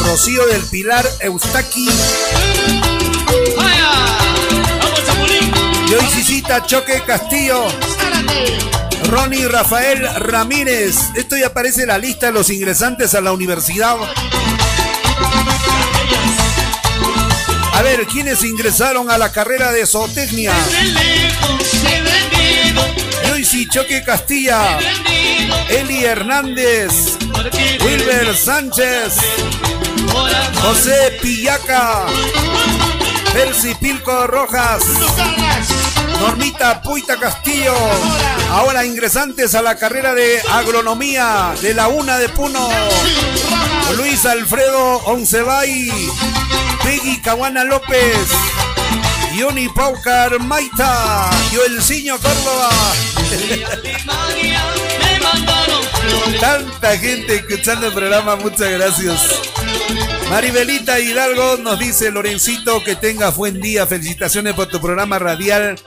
A: Rocío del Pilar Eustaqui. Joycita Choque Castillo. Ronnie Rafael Ramírez. Esto ya aparece en la lista de los ingresantes a la universidad. A ver, ¿quiénes ingresaron a la carrera de zootecnia? Joyce Choque Castilla. Eli Hernández. Wilber Sánchez. José Pillaca. Percy Pilco Rojas. Normita Puita Castillo. Ahora ingresantes a la carrera de agronomía de la UNA de Puno. Luis Alfredo Oncebay. Peggy Caguana López. Yoni Paucar Maita. Joelciño Córdoba. Tanta gente escuchando el programa, muchas gracias. Maribelita Hidalgo nos dice, Lorencito, que tengas buen día. Felicitaciones por tu programa radial.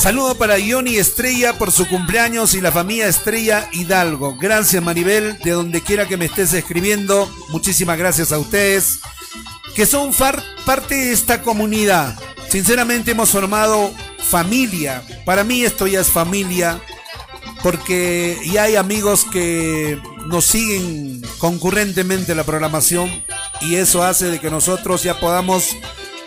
A: Saludo para Yoni Estrella por su cumpleaños y la familia Estrella Hidalgo. Gracias Maribel, de donde quiera que me estés escribiendo. Muchísimas gracias a ustedes, que son parte de esta comunidad. Sinceramente hemos formado familia. Para mí esto ya es familia, porque ya hay amigos que nos siguen concurrentemente la programación y eso hace de que nosotros ya podamos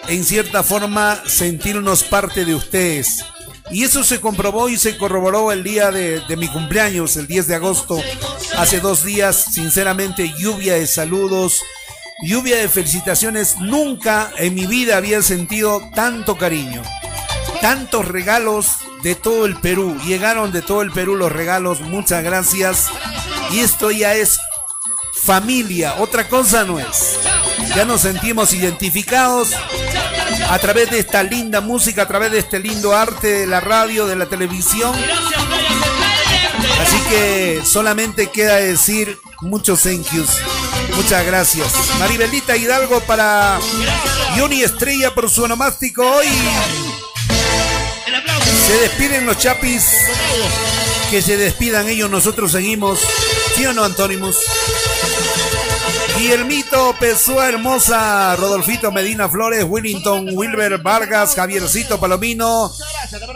A: en cierta forma sentirnos parte de ustedes. Y eso se comprobó y se corroboró el día de, mi cumpleaños, el 10 de agosto, hace dos días. Sinceramente, lluvia de saludos, lluvia de felicitaciones. Nunca en mi vida había sentido tanto cariño, tantos regalos de todo el Perú. Llegaron de todo el Perú los regalos, muchas gracias. Y esto ya es familia, otra cosa no es. Ya nos sentimos identificados a través de esta linda música, a través de este lindo arte de la radio, de la televisión. Así que solamente queda decir muchos thank yous. Muchas gracias. Maribelita Hidalgo para Yoni Estrella por su onomástico hoy. Se despiden los chapis. Que se despidan ellos, nosotros seguimos. ¿Sí o no, Antónimos? Guillermito Pessoa Hermosa, Rodolfito Medina Flores, Willington Wilber Vargas, Javiercito Palomino.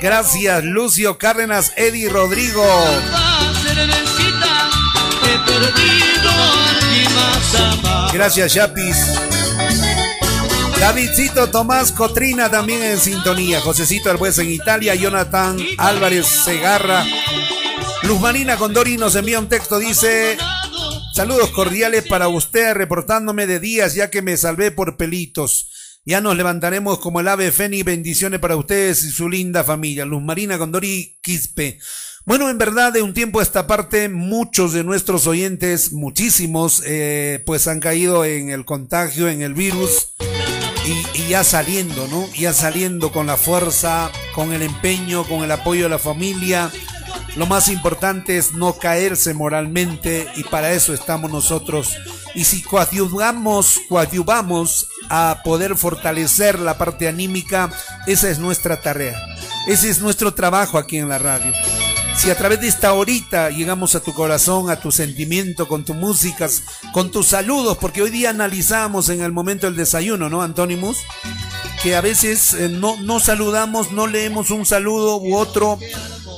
A: Gracias, Lucio Cárdenas, Eddie Rodrigo. Gracias, Chapis. Davidcito Tomás Cotrina también en sintonía. Josecito Albuez en Italia. Jonathan Álvarez Segarra. Luz Marina Condori nos envía un texto. Dice: Saludos cordiales para usted, reportándome de días ya que me salvé por pelitos. Ya nos levantaremos como el ave Feni. Bendiciones para ustedes y su linda familia. Luz Marina Condori Quispe. Bueno, en verdad, de un tiempo a esta parte, muchos de nuestros oyentes, muchísimos, eh, pues han caído en el contagio, en el virus, y, y, ya saliendo, ¿no? Ya saliendo con la fuerza, con el empeño, con el apoyo de la familia, lo más importante es no caerse moralmente y para eso estamos nosotros. Y si coadyuvamos, coadyuvamos a poder fortalecer la parte anímica, esa es nuestra tarea. Ese es nuestro trabajo aquí en la radio. Si a través de esta horita llegamos a tu corazón, a tu sentimiento, con tus músicas, con tus saludos, porque hoy día analizamos en el momento del desayuno, ¿no, Antónimus? Que a veces eh, no, no saludamos, no leemos un saludo u otro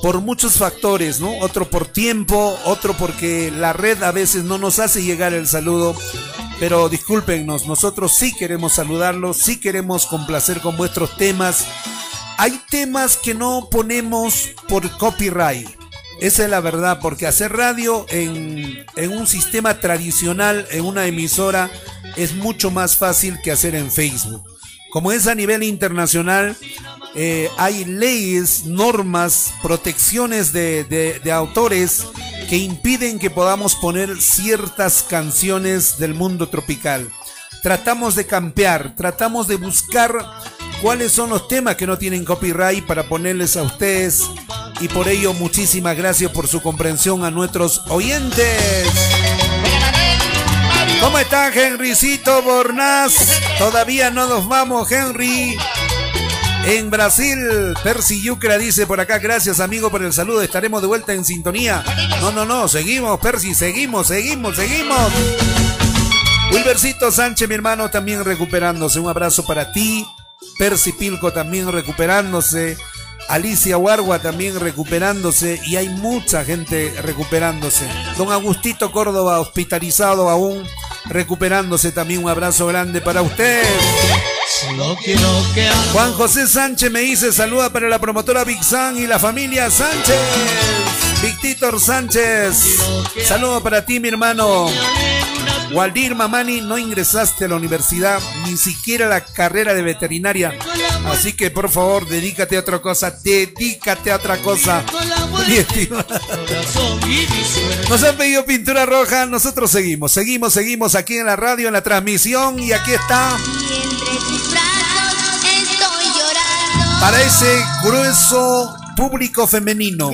A: por muchos factores, ¿no? Otro por tiempo, otro porque la red a veces no nos hace llegar el saludo. Pero discúlpenos, nosotros sí queremos saludarlos, sí queremos complacer con vuestros temas hay temas que no ponemos por copyright. Esa es la verdad, porque hacer radio en, un sistema tradicional, en una emisora, es mucho más fácil que hacer en Facebook. Como es a nivel internacional, eh, hay leyes, normas, protecciones de, de, autores que impiden que podamos poner ciertas canciones del mundo tropical. Tratamos de campear, tratamos de buscar cuáles son los temas que no tienen copyright para ponerles a ustedes. Y por ello, muchísimas gracias por su comprensión a nuestros oyentes. ¿Cómo está Henrycito Bornaz? Todavía no nos vamos, Henry. En Brasil, Percy Yucra dice por acá, gracias amigo por el saludo, estaremos de vuelta en sintonía. No, no, no, seguimos, Percy, seguimos, seguimos, seguimos. Wilbercito Sánchez, mi hermano, también recuperándose. Un abrazo para ti. Percy Pilco también recuperándose, Alicia Huargua también recuperándose y hay mucha gente recuperándose. Don Agustito Córdoba hospitalizado aún, recuperándose también. Un abrazo grande para usted. Juan José Sánchez me dice saluda para la promotora Big San y la familia Sánchez. Victor Sánchez, saludo para ti mi hermano. Waldir Mamani, no ingresaste a la universidad, ni siquiera a la carrera de veterinaria. Así que por favor, dedícate a otra cosa, dedícate a otra cosa. Nos han pedido pintura roja, nosotros seguimos, seguimos, seguimos aquí en la radio, en la transmisión y aquí está. Para ese grueso público femenino.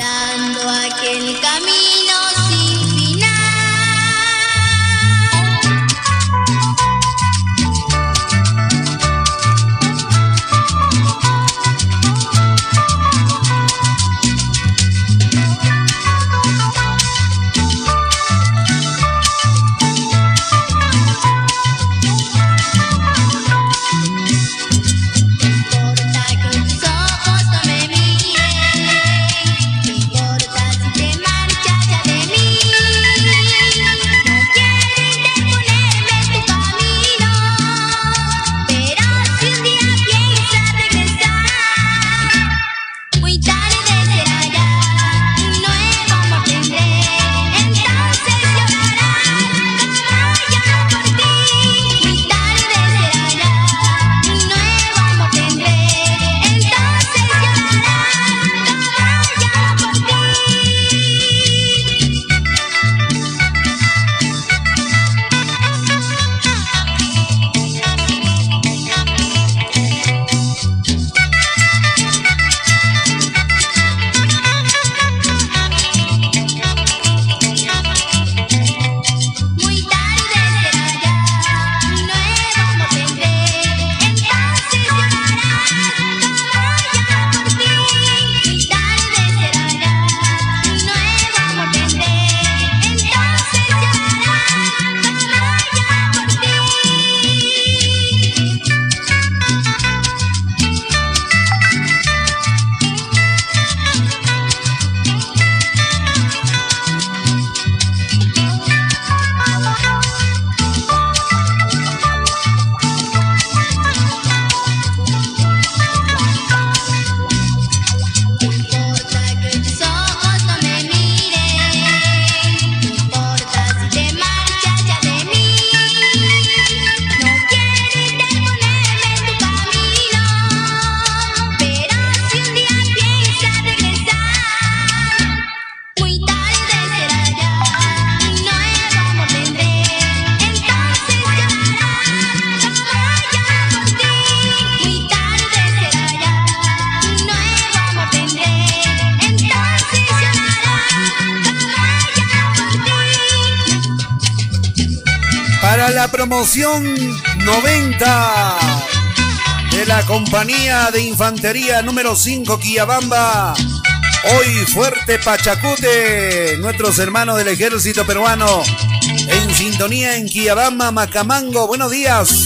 A: Infantería número 5 Quillabamba. Hoy fuerte Pachacute, nuestros hermanos del ejército peruano, en sintonía en Quillabamba, Macamango. Buenos días.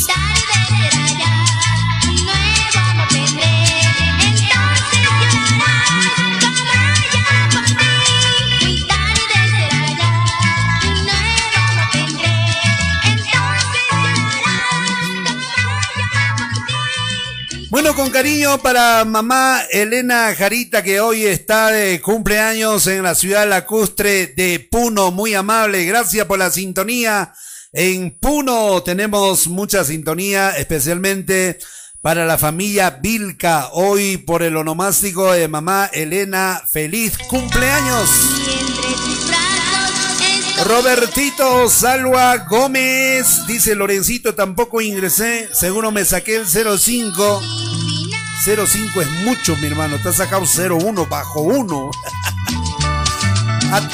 A: Cariño para mamá Elena Jarita, que hoy está de cumpleaños en la ciudad lacustre de Puno. Muy amable, gracias por la sintonía. En Puno tenemos mucha sintonía, especialmente para la familia Vilca. Hoy por el onomástico de mamá Elena, feliz cumpleaños. Robertito Salva Gómez, dice Lorencito, tampoco ingresé, seguro me saqué el 05. 05 es mucho, mi hermano, has sacado 01 bajo 1.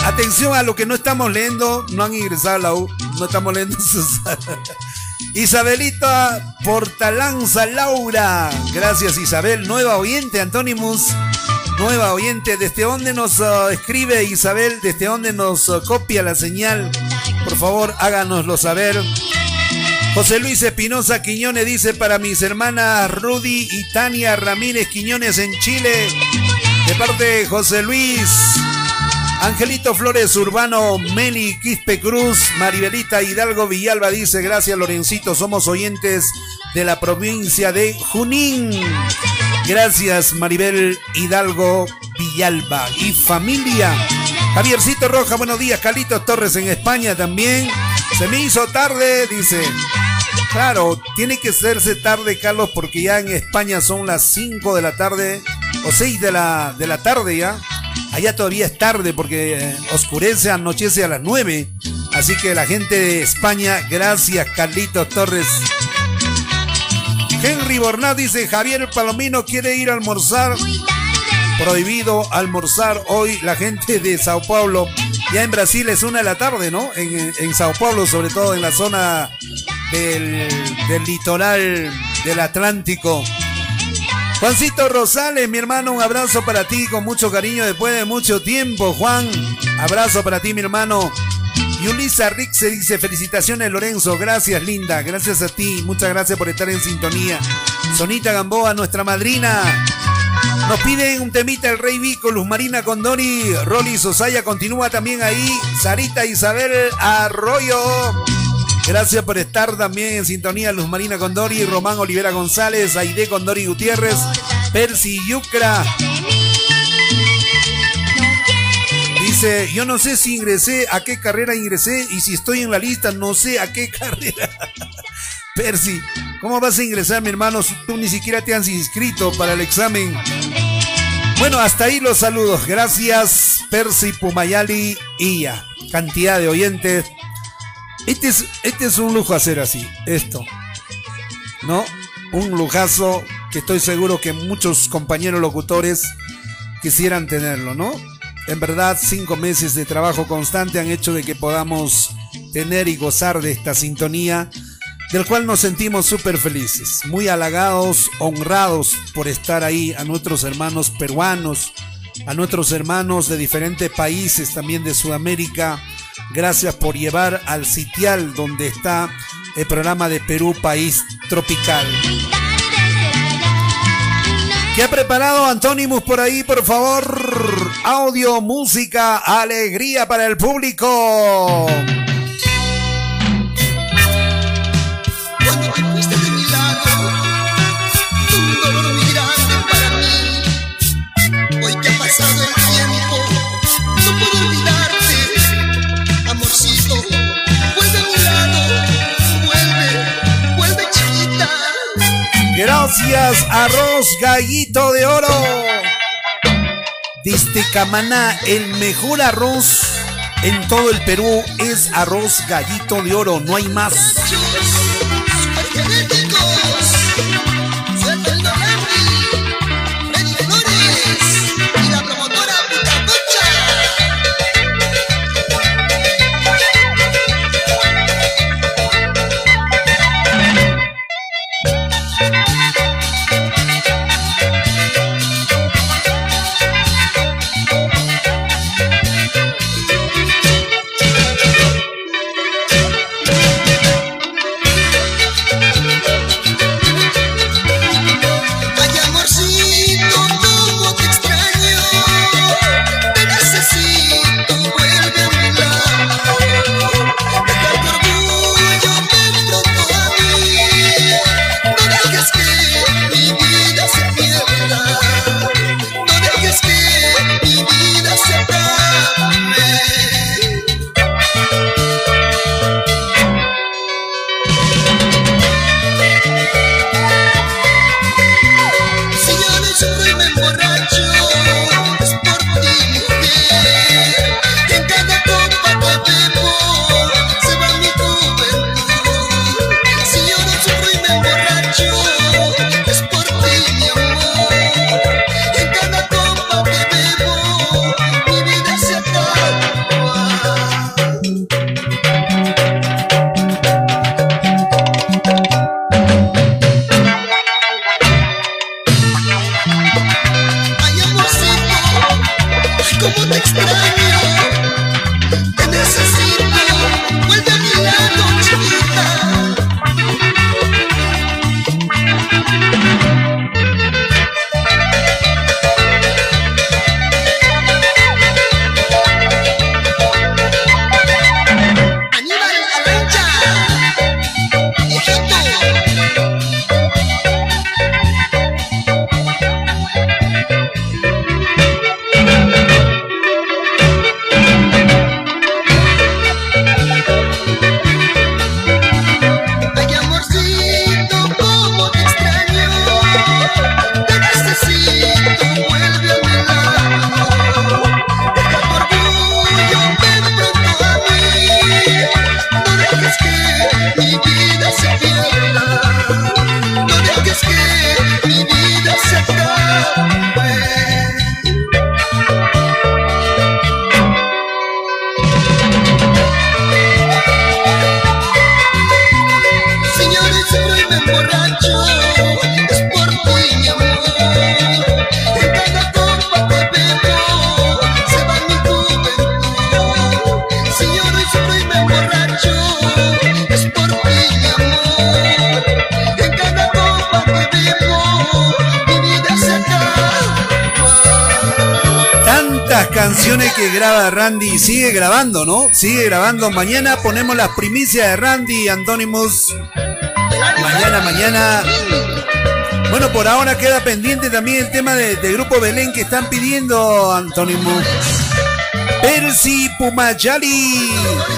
A: Atención a lo que no estamos leyendo, no han ingresado a la U, no estamos leyendo Isabelita Portalanza Laura, gracias Isabel, nueva oyente, Antonimus nueva oyente. ¿Desde dónde nos uh, escribe Isabel? ¿Desde dónde nos uh, copia la señal? Por favor, háganoslo saber. José Luis Espinosa Quiñones dice para mis hermanas Rudy y Tania Ramírez Quiñones en Chile. De parte de José Luis. Angelito Flores Urbano, Meli Quispe Cruz, Maribelita Hidalgo Villalba dice, gracias Lorencito, somos oyentes de la provincia de Junín. Gracias Maribel Hidalgo Villalba y familia. Javiercito Roja, buenos días. Carlitos Torres en España también. Se me hizo tarde, dice. Claro, tiene que hacerse tarde, Carlos, porque ya en España son las 5 de la tarde o 6 de la, de la tarde ya. Allá todavía es tarde porque eh, oscurece, anochece a las 9. Así que la gente de España, gracias Carlitos Torres. Henry Bornat dice, Javier Palomino quiere ir a almorzar. Prohibido almorzar hoy la gente de Sao Paulo. Ya en Brasil es una de la tarde, ¿no? En, Sao Paulo, sobre todo en la zona del, del litoral del Atlántico. Juancito Rosales, mi hermano, un abrazo para ti con mucho cariño después de mucho tiempo, Juan. Abrazo para ti, mi hermano. Yulisa Rick se dice, felicitaciones Lorenzo, gracias linda, gracias a ti, muchas gracias por estar en sintonía. Sonita Gamboa, nuestra madrina. Nos piden un temita el Rey Vico, Luz Marina Condori, Rolly Sosaya continúa también ahí, Sarita Isabel Arroyo. Gracias por estar también en sintonía Luz Marina Condori, Román Olivera González, Aide Condori Gutiérrez, Percy Yucra. Dice, yo no sé si ingresé, a qué carrera ingresé y si estoy en la lista, no sé a qué carrera. Percy, ¿cómo vas a ingresar, mi hermano, tú ni siquiera te has inscrito para el examen? Bueno, hasta ahí los saludos. Gracias, Percy Pumayali y ya. Cantidad de oyentes. Este es, este es un lujo hacer así, esto. ¿No? Un lujazo que estoy seguro que muchos compañeros locutores quisieran tenerlo, ¿no? En verdad, cinco meses de trabajo constante han hecho de que podamos tener y gozar de esta sintonía, del cual nos sentimos súper felices, muy halagados, honrados por estar ahí a nuestros hermanos peruanos, a nuestros hermanos de diferentes países, también de Sudamérica. Gracias por llevar al sitial donde está el programa de Perú, país tropical. ¿Qué ha preparado Antonimus por ahí, por favor? Audio, música, alegría para el público. Gracias, arroz gallito de oro. Camaná, el mejor arroz en todo el Perú es arroz gallito de oro, no hay más. Grabando, ¿no? Sigue grabando. Mañana ponemos las primicias de Randy Anonymous. Mañana, mañana. Bueno, por ahora queda pendiente también el tema del de Grupo Belén que están pidiendo Anonymous. Percy Pumayali.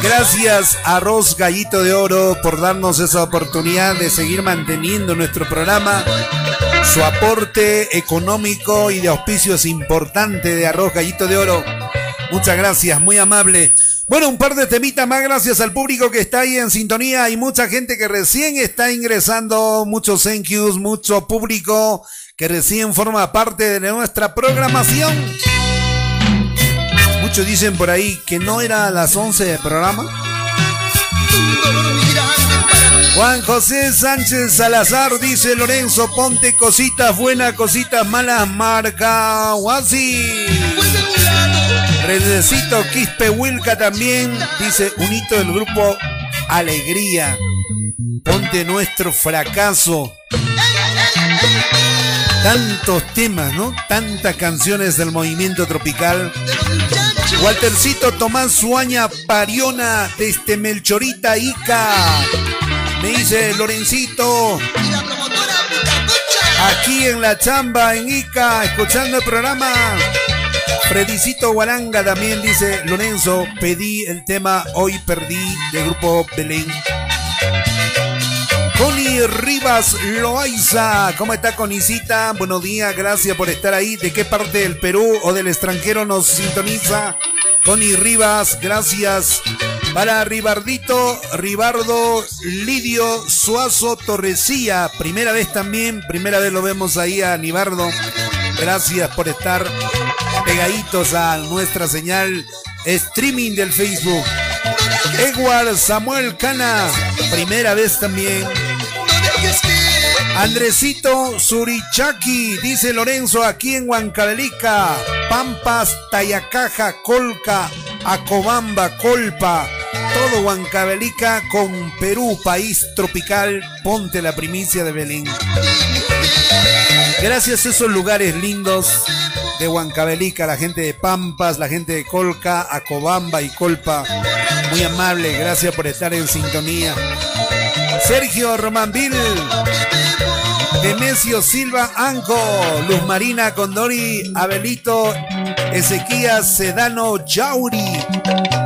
A: Gracias Arroz Gallito de Oro por darnos esa oportunidad de seguir manteniendo nuestro programa. Su aporte económico y de auspicio es importante de Arroz Gallito de Oro. Muchas gracias, muy amable. Bueno, un par de temitas más gracias al público que está ahí en sintonía. Hay mucha gente que recién está ingresando, muchos thank yous, mucho público que recién forma parte de nuestra programación. Muchos dicen por ahí que no era a las 11 de programa. Juan José Sánchez Salazar dice Lorenzo, ponte cositas buenas, cositas malas, marca Wasi. Redecito Quispe Wilca también dice un hito del grupo Alegría. Ponte nuestro fracaso. Tantos temas, ¿no? Tantas canciones del movimiento tropical. Waltercito Tomás Suaña Pariona desde Melchorita Ica. Me dice Lorencito. Aquí en la chamba en Ica, escuchando el programa. Fredicito Guaranga también dice, Lorenzo, pedí el tema Hoy Perdí del grupo Belén. Connie Rivas Loaiza, ¿cómo está Conicita? Buenos días, gracias por estar ahí. ¿De qué parte del Perú o del extranjero nos sintoniza? Connie Rivas, gracias. Para Ribardito, Ribardo, Lidio, Suazo, Torrecía. Primera vez también, primera vez lo vemos ahí a Nibardo. Gracias por estar pegaditos a nuestra señal streaming del Facebook. Edward Samuel Cana, primera vez también. Andresito Surichaki, dice Lorenzo, aquí en Huancavelica, Pampas, Tayacaja, Colca, Acobamba, Colpa, todo Huancavelica con Perú, país tropical, ponte la primicia de Belén. Gracias a esos lugares lindos de Huancavelica, la gente de Pampas, la gente de Colca, Acobamba y Colpa. Muy amable, gracias por estar en sintonía. Sergio Romanville, Demesio Silva Anco, Luz Marina Condori, Abelito, Ezequías Sedano Yauri,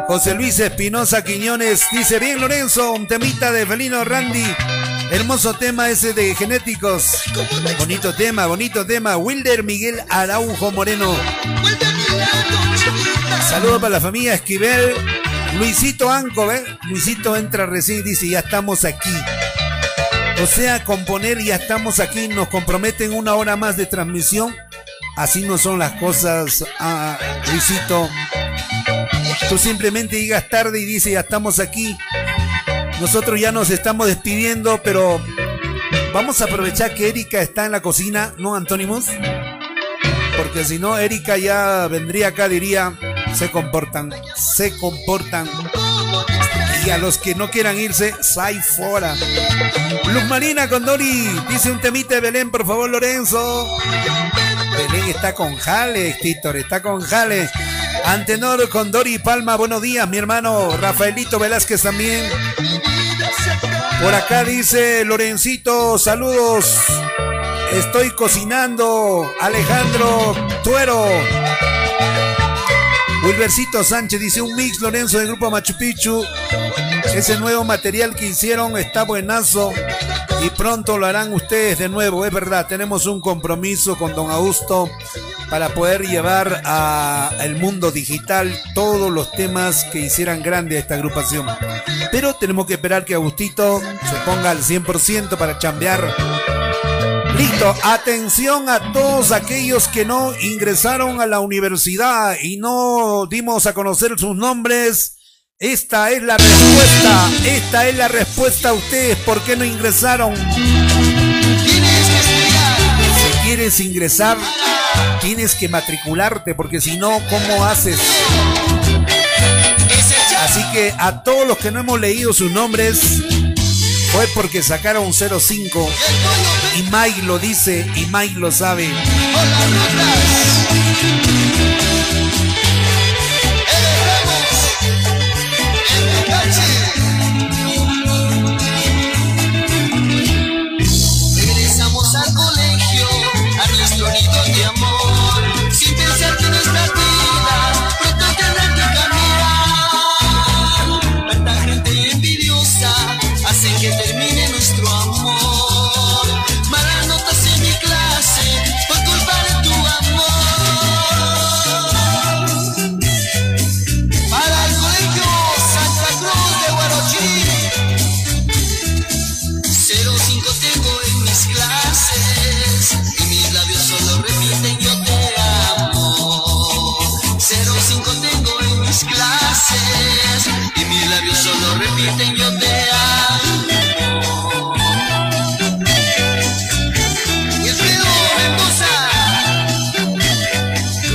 A: José Luis Espinosa Quiñones, dice bien Lorenzo, un temita de Felino Randy. Hermoso tema ese de genéticos. Bonito tema, bonito tema. Wilder Miguel Araujo Moreno. Saludos para la familia Esquivel. Luisito Anco, ¿ves? Luisito entra recién y dice, ya estamos aquí. O sea, componer, ya estamos aquí, nos comprometen una hora más de transmisión. Así no son las cosas, ah, Luisito. Tú simplemente llegas tarde y dices, ya estamos aquí. Nosotros ya nos estamos despidiendo, pero vamos a aprovechar que Erika está en la cocina, ¿no, Antónimos? Porque si no, Erika ya vendría acá, diría, se comportan, se comportan. Y a los que no quieran irse, sai fuera. Luz Marina con Dori, dice un temite Belén, por favor, Lorenzo. Belén está con Jale, Titor, está con Jale. Antenor con Dori Palma, buenos días, mi hermano. Rafaelito Velázquez también. Por acá dice Lorencito, saludos. Estoy cocinando. Alejandro Tuero. Wilbercito Sánchez dice un mix Lorenzo del grupo Machu Picchu. Ese nuevo material que hicieron está buenazo y pronto lo harán ustedes de nuevo. Es verdad, tenemos un compromiso con don Augusto para poder llevar al mundo digital todos los temas que hicieran grande a esta agrupación. Pero tenemos que esperar que Agustito se ponga al 100% para chambear Listo, atención a todos aquellos que no ingresaron a la universidad y no dimos a conocer sus nombres. Esta es la respuesta, esta es la respuesta a ustedes, ¿por qué no ingresaron? Si quieres ingresar, tienes que matricularte, porque si no, ¿cómo haces? Así que a todos los que no hemos leído sus nombres, fue porque sacaron 05 y Mike lo dice y Mike lo sabe.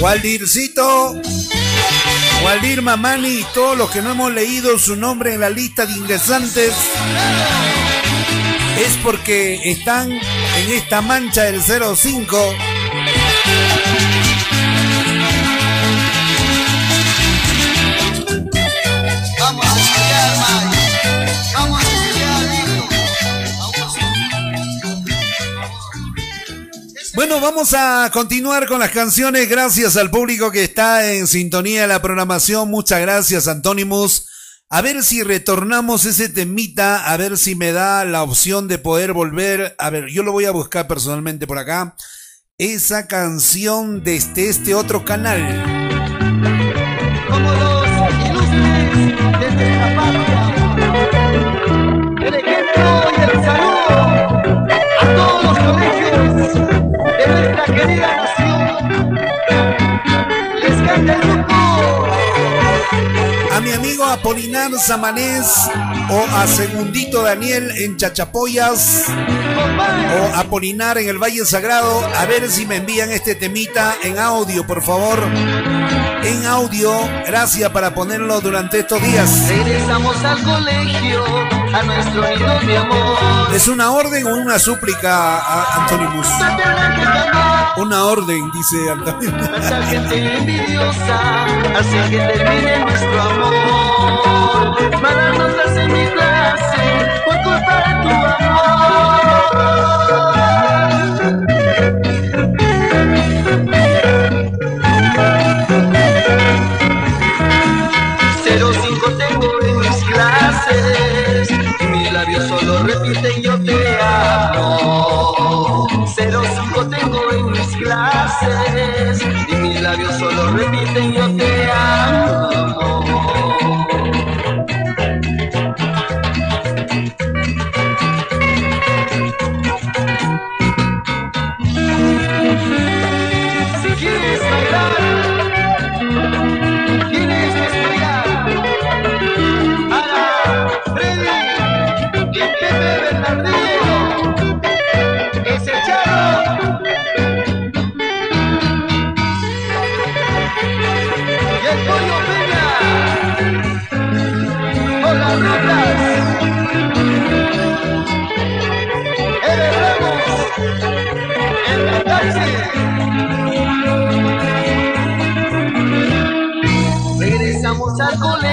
A: Waldircito, Waldir Mamani y todos los que no hemos leído su nombre en la lista de ingresantes es porque están en esta mancha del 05 Bueno, vamos a continuar con las canciones. Gracias al público que está en sintonía de la programación. Muchas gracias, Antónimos. A ver si retornamos ese temita, a ver si me da la opción de poder volver. A ver, yo lo voy a buscar personalmente por acá. Esa canción desde este otro canal.
E: Como los ilustres desde la A
A: mi amigo Apolinar Samanés o a Segundito Daniel en Chachapoyas o Apolinar en el Valle Sagrado, a ver si me envían este temita en audio, por favor. En audio, gracias para ponerlo durante estos días.
E: Regresamos al colegio, a nuestro nido de amor.
A: ¿Es una orden o una súplica, a Antonimus? Una orden, dice
E: gente envidiosa que termine nuestro amor. Mi y mis labios solo repiten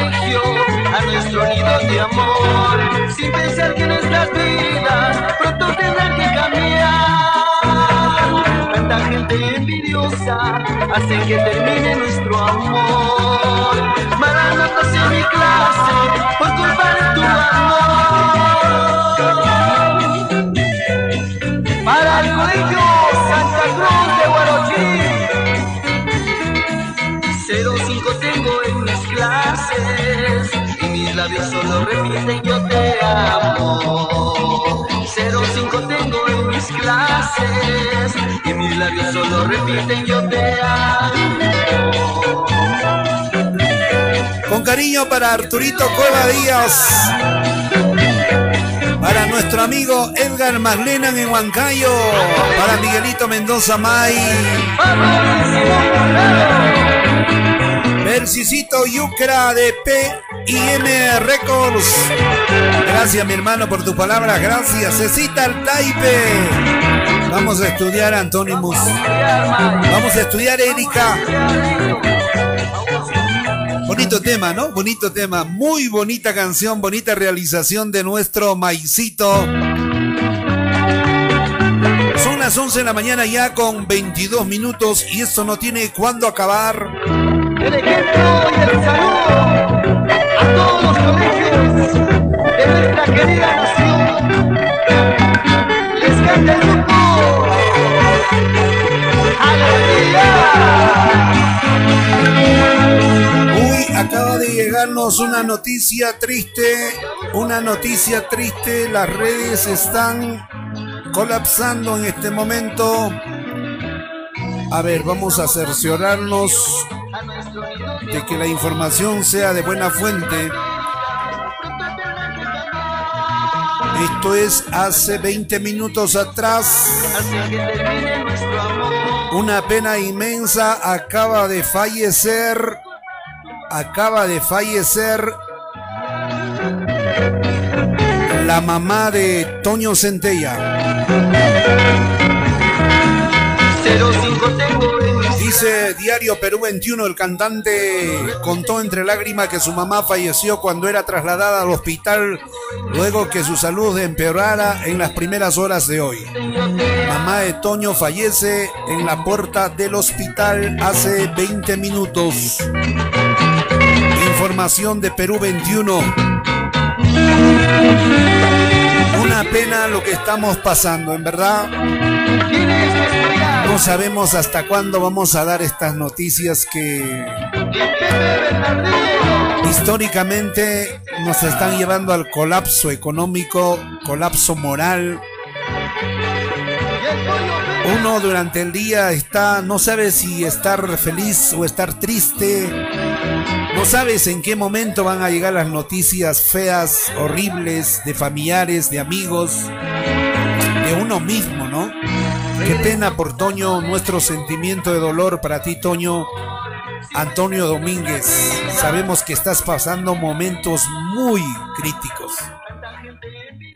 E: a nuestro nido de amor, sin pensar que nuestras vidas pronto tendrán que cambiar. Tanta gente envidiosa hace que termine nuestro amor. Notas en mi clase por culpa de tu amor. Mis labios solo repiten yo te amo. 05 tengo en mis clases y mis labios solo repiten yo te amo.
A: Con cariño para Arturito Cueva Díaz. Para nuestro amigo Edgar Maglenan en Huancayo. Para Miguelito Mendoza May. Versicito Yucra de P&M Records. Gracias mi hermano por tus palabras. Gracias. Cecita al Taipe. Vamos a estudiar Antónimos. Vamos a estudiar Erika. Bonito tema, ¿no? Bonito tema. Muy bonita canción, bonita realización de nuestro maicito. Son las 11 de la mañana ya con 22 minutos y esto no tiene cuándo acabar.
E: A todos los colegios de nuestra querida nación. Les canta el grupo. ¡Alegría!
A: Uy, acaba de llegarnos una noticia triste. Una noticia triste. Las redes están colapsando en este momento. A ver, vamos a cerciorarnos de que la información sea de buena fuente. Esto es hace 20 minutos atrás. Una pena inmensa acaba de fallecer. Acaba de fallecer la mamá de Toño Centella.
E: 05 tengo
A: Dice Diario Perú 21, el cantante contó entre lágrimas que su mamá falleció cuando era trasladada al hospital luego que su salud empeorara en las primeras horas de hoy. Mamá de Toño fallece en la puerta del hospital hace 20 minutos. Información de Perú 21. Una pena lo que estamos pasando, en verdad. No sabemos hasta cuándo vamos a dar estas noticias que históricamente nos están llevando al colapso económico, colapso moral. Uno durante el día está, no sabe si estar feliz o estar triste. No sabes en qué momento van a llegar las noticias feas, horribles, de familiares, de amigos, de uno mismo, ¿no? Qué pena por Toño, nuestro sentimiento de dolor para ti, Toño. Antonio Domínguez, sabemos que estás pasando momentos muy críticos.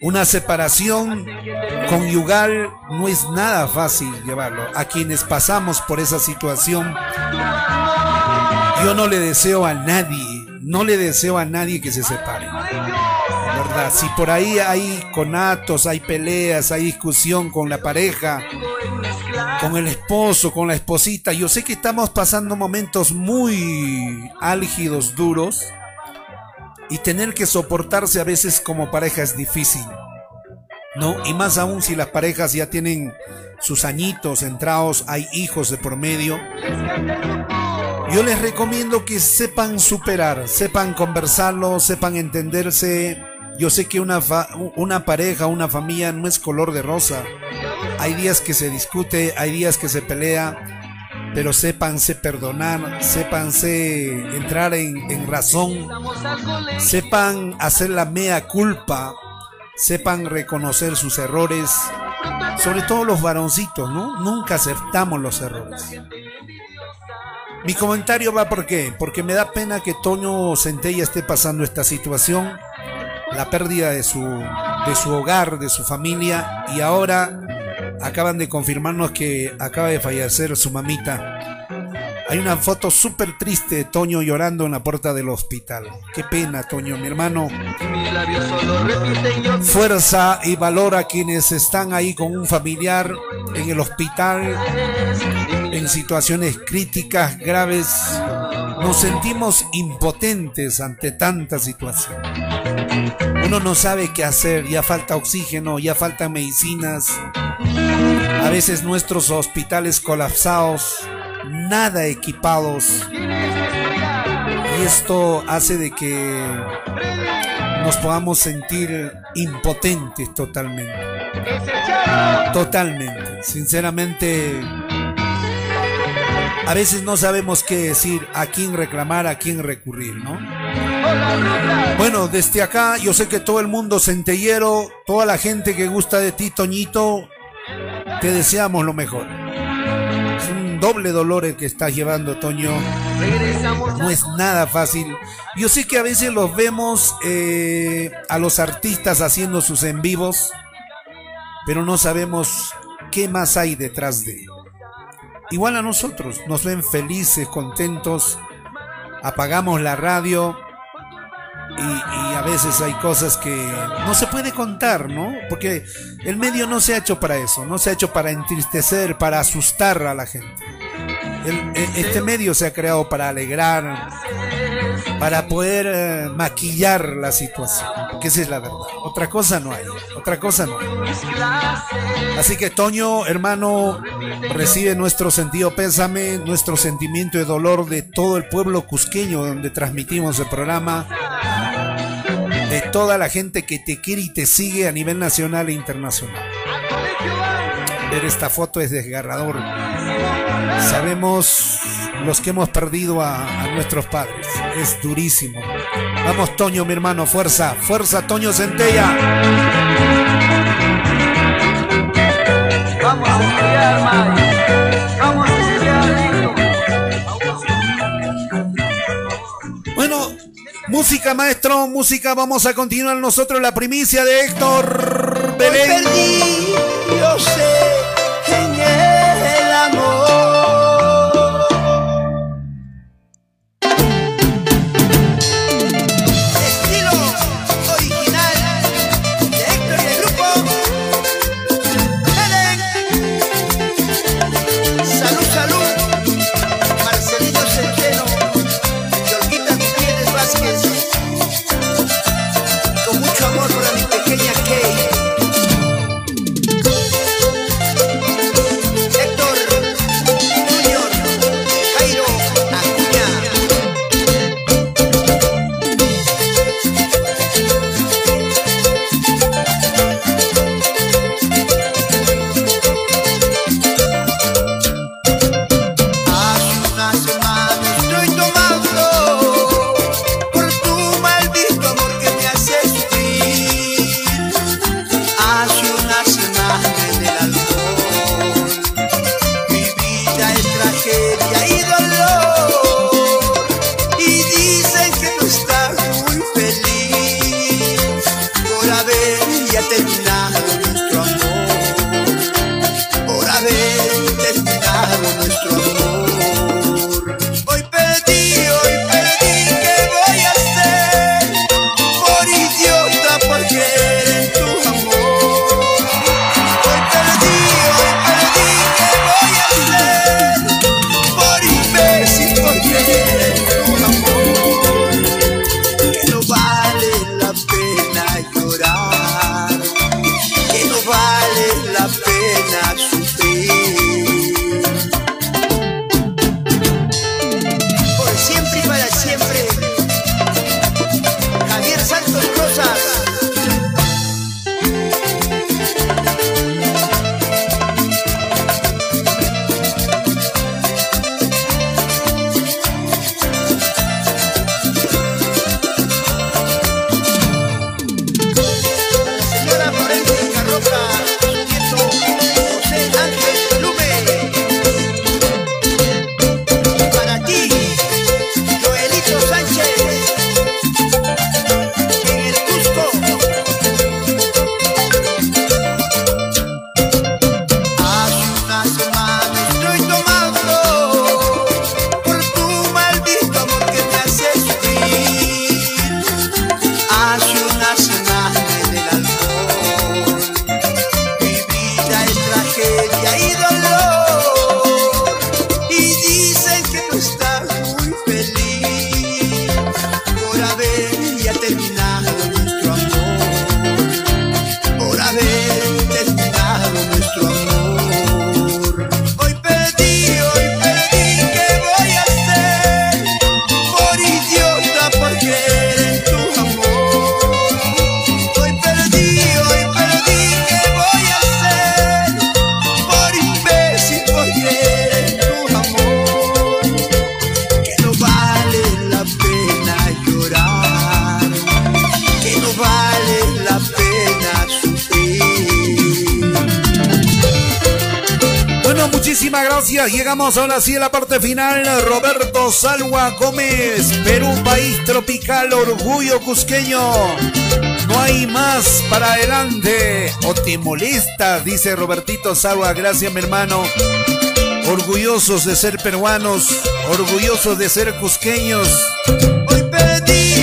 A: Una separación conyugal no es nada fácil llevarlo. A quienes pasamos por esa situación, yo no le deseo a nadie, no le deseo a nadie que se separe. ¿Verdad? Si por ahí hay conatos, hay peleas, hay discusión con la pareja, con el esposo, con la esposita, yo sé que estamos pasando momentos muy álgidos, duros, y tener que soportarse a veces como pareja es difícil. ¿No? Y más aún si las parejas ya tienen sus añitos entrados, hay hijos de por medio. Yo les recomiendo que sepan superar, sepan conversarlo, sepan entenderse. Yo sé que una, una pareja, una familia no es color de rosa. Hay días que se discute, hay días que se pelea, pero sépanse perdonar, sépanse entrar en, razón, sepan hacer la mea culpa, sepan reconocer sus errores, sobre todo los varoncitos, ¿no? Nunca aceptamos los errores. Mi comentario va por qué? Porque me da pena que Toño Centella esté pasando esta situación, la pérdida de su, de su hogar, de su familia, y ahora acaban de confirmarnos que acaba de fallecer su mamita. Hay una foto súper triste de Toño llorando en la puerta del hospital. Qué pena, Toño, mi hermano. Fuerza y valor a quienes están ahí con un familiar en el hospital, en situaciones críticas, graves. Nos sentimos impotentes ante tanta situación. Uno no sabe qué hacer, ya falta oxígeno, ya faltan medicinas. A veces nuestros hospitales colapsados nada equipados. Y esto hace de que nos podamos sentir impotentes totalmente. Totalmente. Sinceramente, a veces no sabemos qué decir, a quién reclamar, a quién recurrir, ¿no? Bueno, desde acá yo sé que todo el mundo centellero, toda la gente que gusta de ti, Toñito, te deseamos lo mejor doble dolor el que estás llevando, Toño. No es nada fácil. Yo sé que a veces los vemos eh, a los artistas haciendo sus en vivos, pero no sabemos qué más hay detrás de. Igual a nosotros, nos ven felices, contentos, apagamos la radio y, a veces hay cosas que no se puede contar, ¿no? Porque el medio no se ha hecho para eso, no se ha hecho para entristecer, para asustar a la gente. E, este medio se ha creado para alegrar, para poder eh, maquillar la situación, que esa es la verdad. Otra cosa no hay, otra cosa no hay. Así que Toño, hermano, recibe nuestro sentido pésame, nuestro sentimiento de dolor de todo el pueblo cusqueño donde transmitimos el programa toda la gente que te quiere y te sigue a nivel nacional e internacional. Ver esta foto es desgarrador. Sabemos los que hemos perdido a, nuestros padres. Es durísimo. Vamos, Toño, mi hermano, fuerza, fuerza, Toño Centella. Vamos a música, maestro, música. Vamos a continuar nosotros la primicia de Héctor Belén. Parte final. Roberto Salwa Gómez, Perú, país tropical, orgullo cusqueño. No hay más para adelante. ¿O te? Dice Robertito Salwa. Gracias, mi hermano. Orgullosos de ser peruanos, orgullosos de ser cusqueños.
C: Hoy perdí,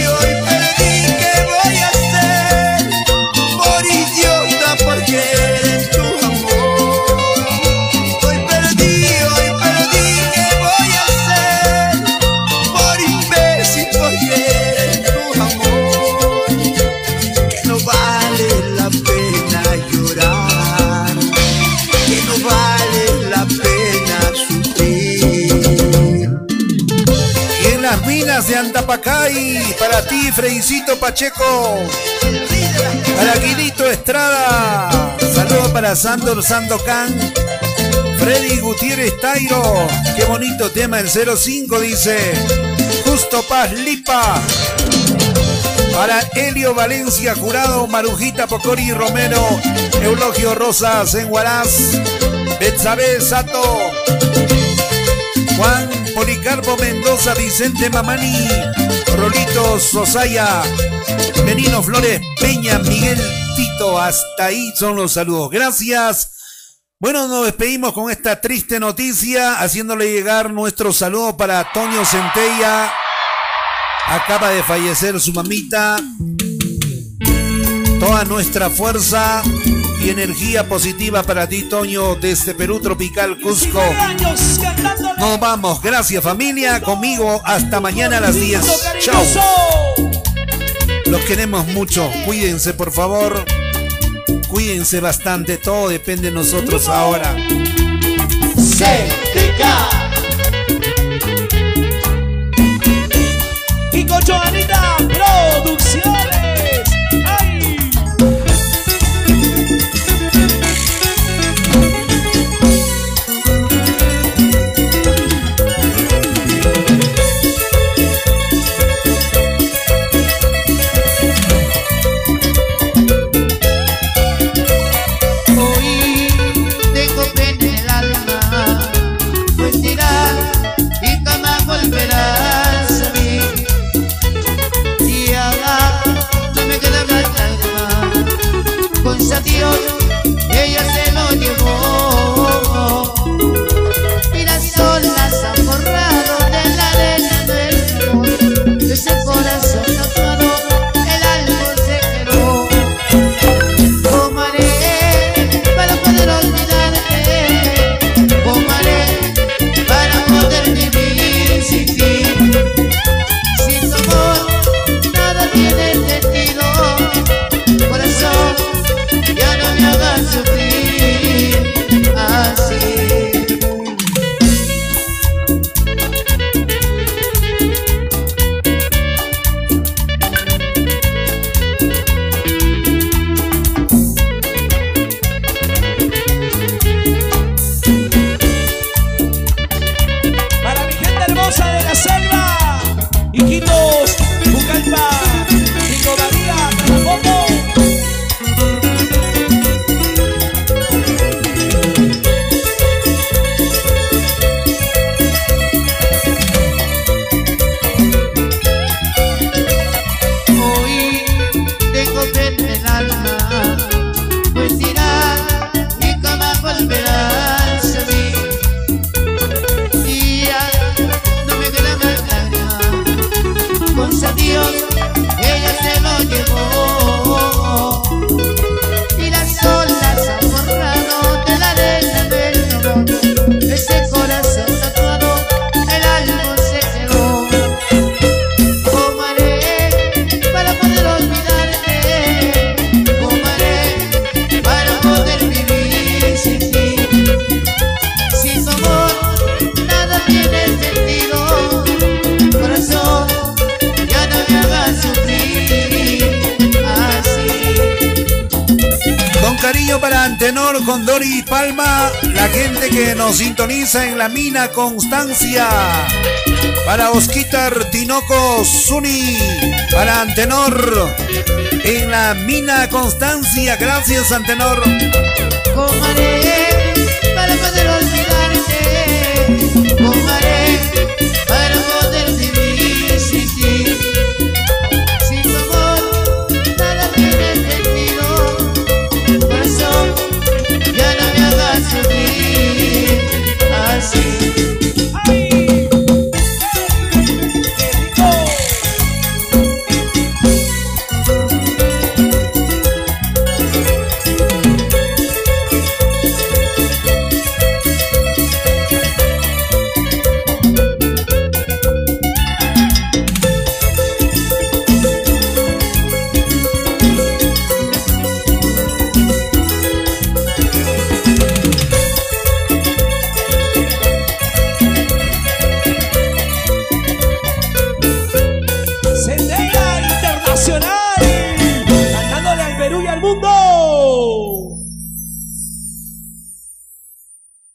A: Antapacay, para ti, Freicito Pacheco. Para Guidito Estrada. Saludos para Sandor Sandokan. Freddy Gutiérrez Tairo. Qué bonito tema el 05 dice. Justo Paz Lipa. Para Helio Valencia Jurado, Marujita Pocori Romero, Eulogio Rosas en Huaraz, Betsabe Sato, Juan Policarpo Mendoza, Vicente Mamani, Rolito Sosaya, Benino Flores Peña, Miguel Tito. Hasta ahí son los saludos. Gracias. Bueno, nos despedimos con esta triste noticia, haciéndole llegar nuestro saludo para Toño Centella. Acaba de fallecer su mamita. Toda nuestra fuerza y energía positiva para ti, Toño, desde Perú Tropical Cusco. Nos vamos. Gracias, familia. Conmigo hasta mañana a las 10. Chao. Los queremos mucho. Cuídense, por favor. Cuídense bastante. Todo depende de nosotros ahora.
F: Y con Joanita Producciones.
C: En la
F: mina Constancia. Para Osquitar Tinoco Zuni, para Antenor en la mina Constancia. Gracias, Antenor.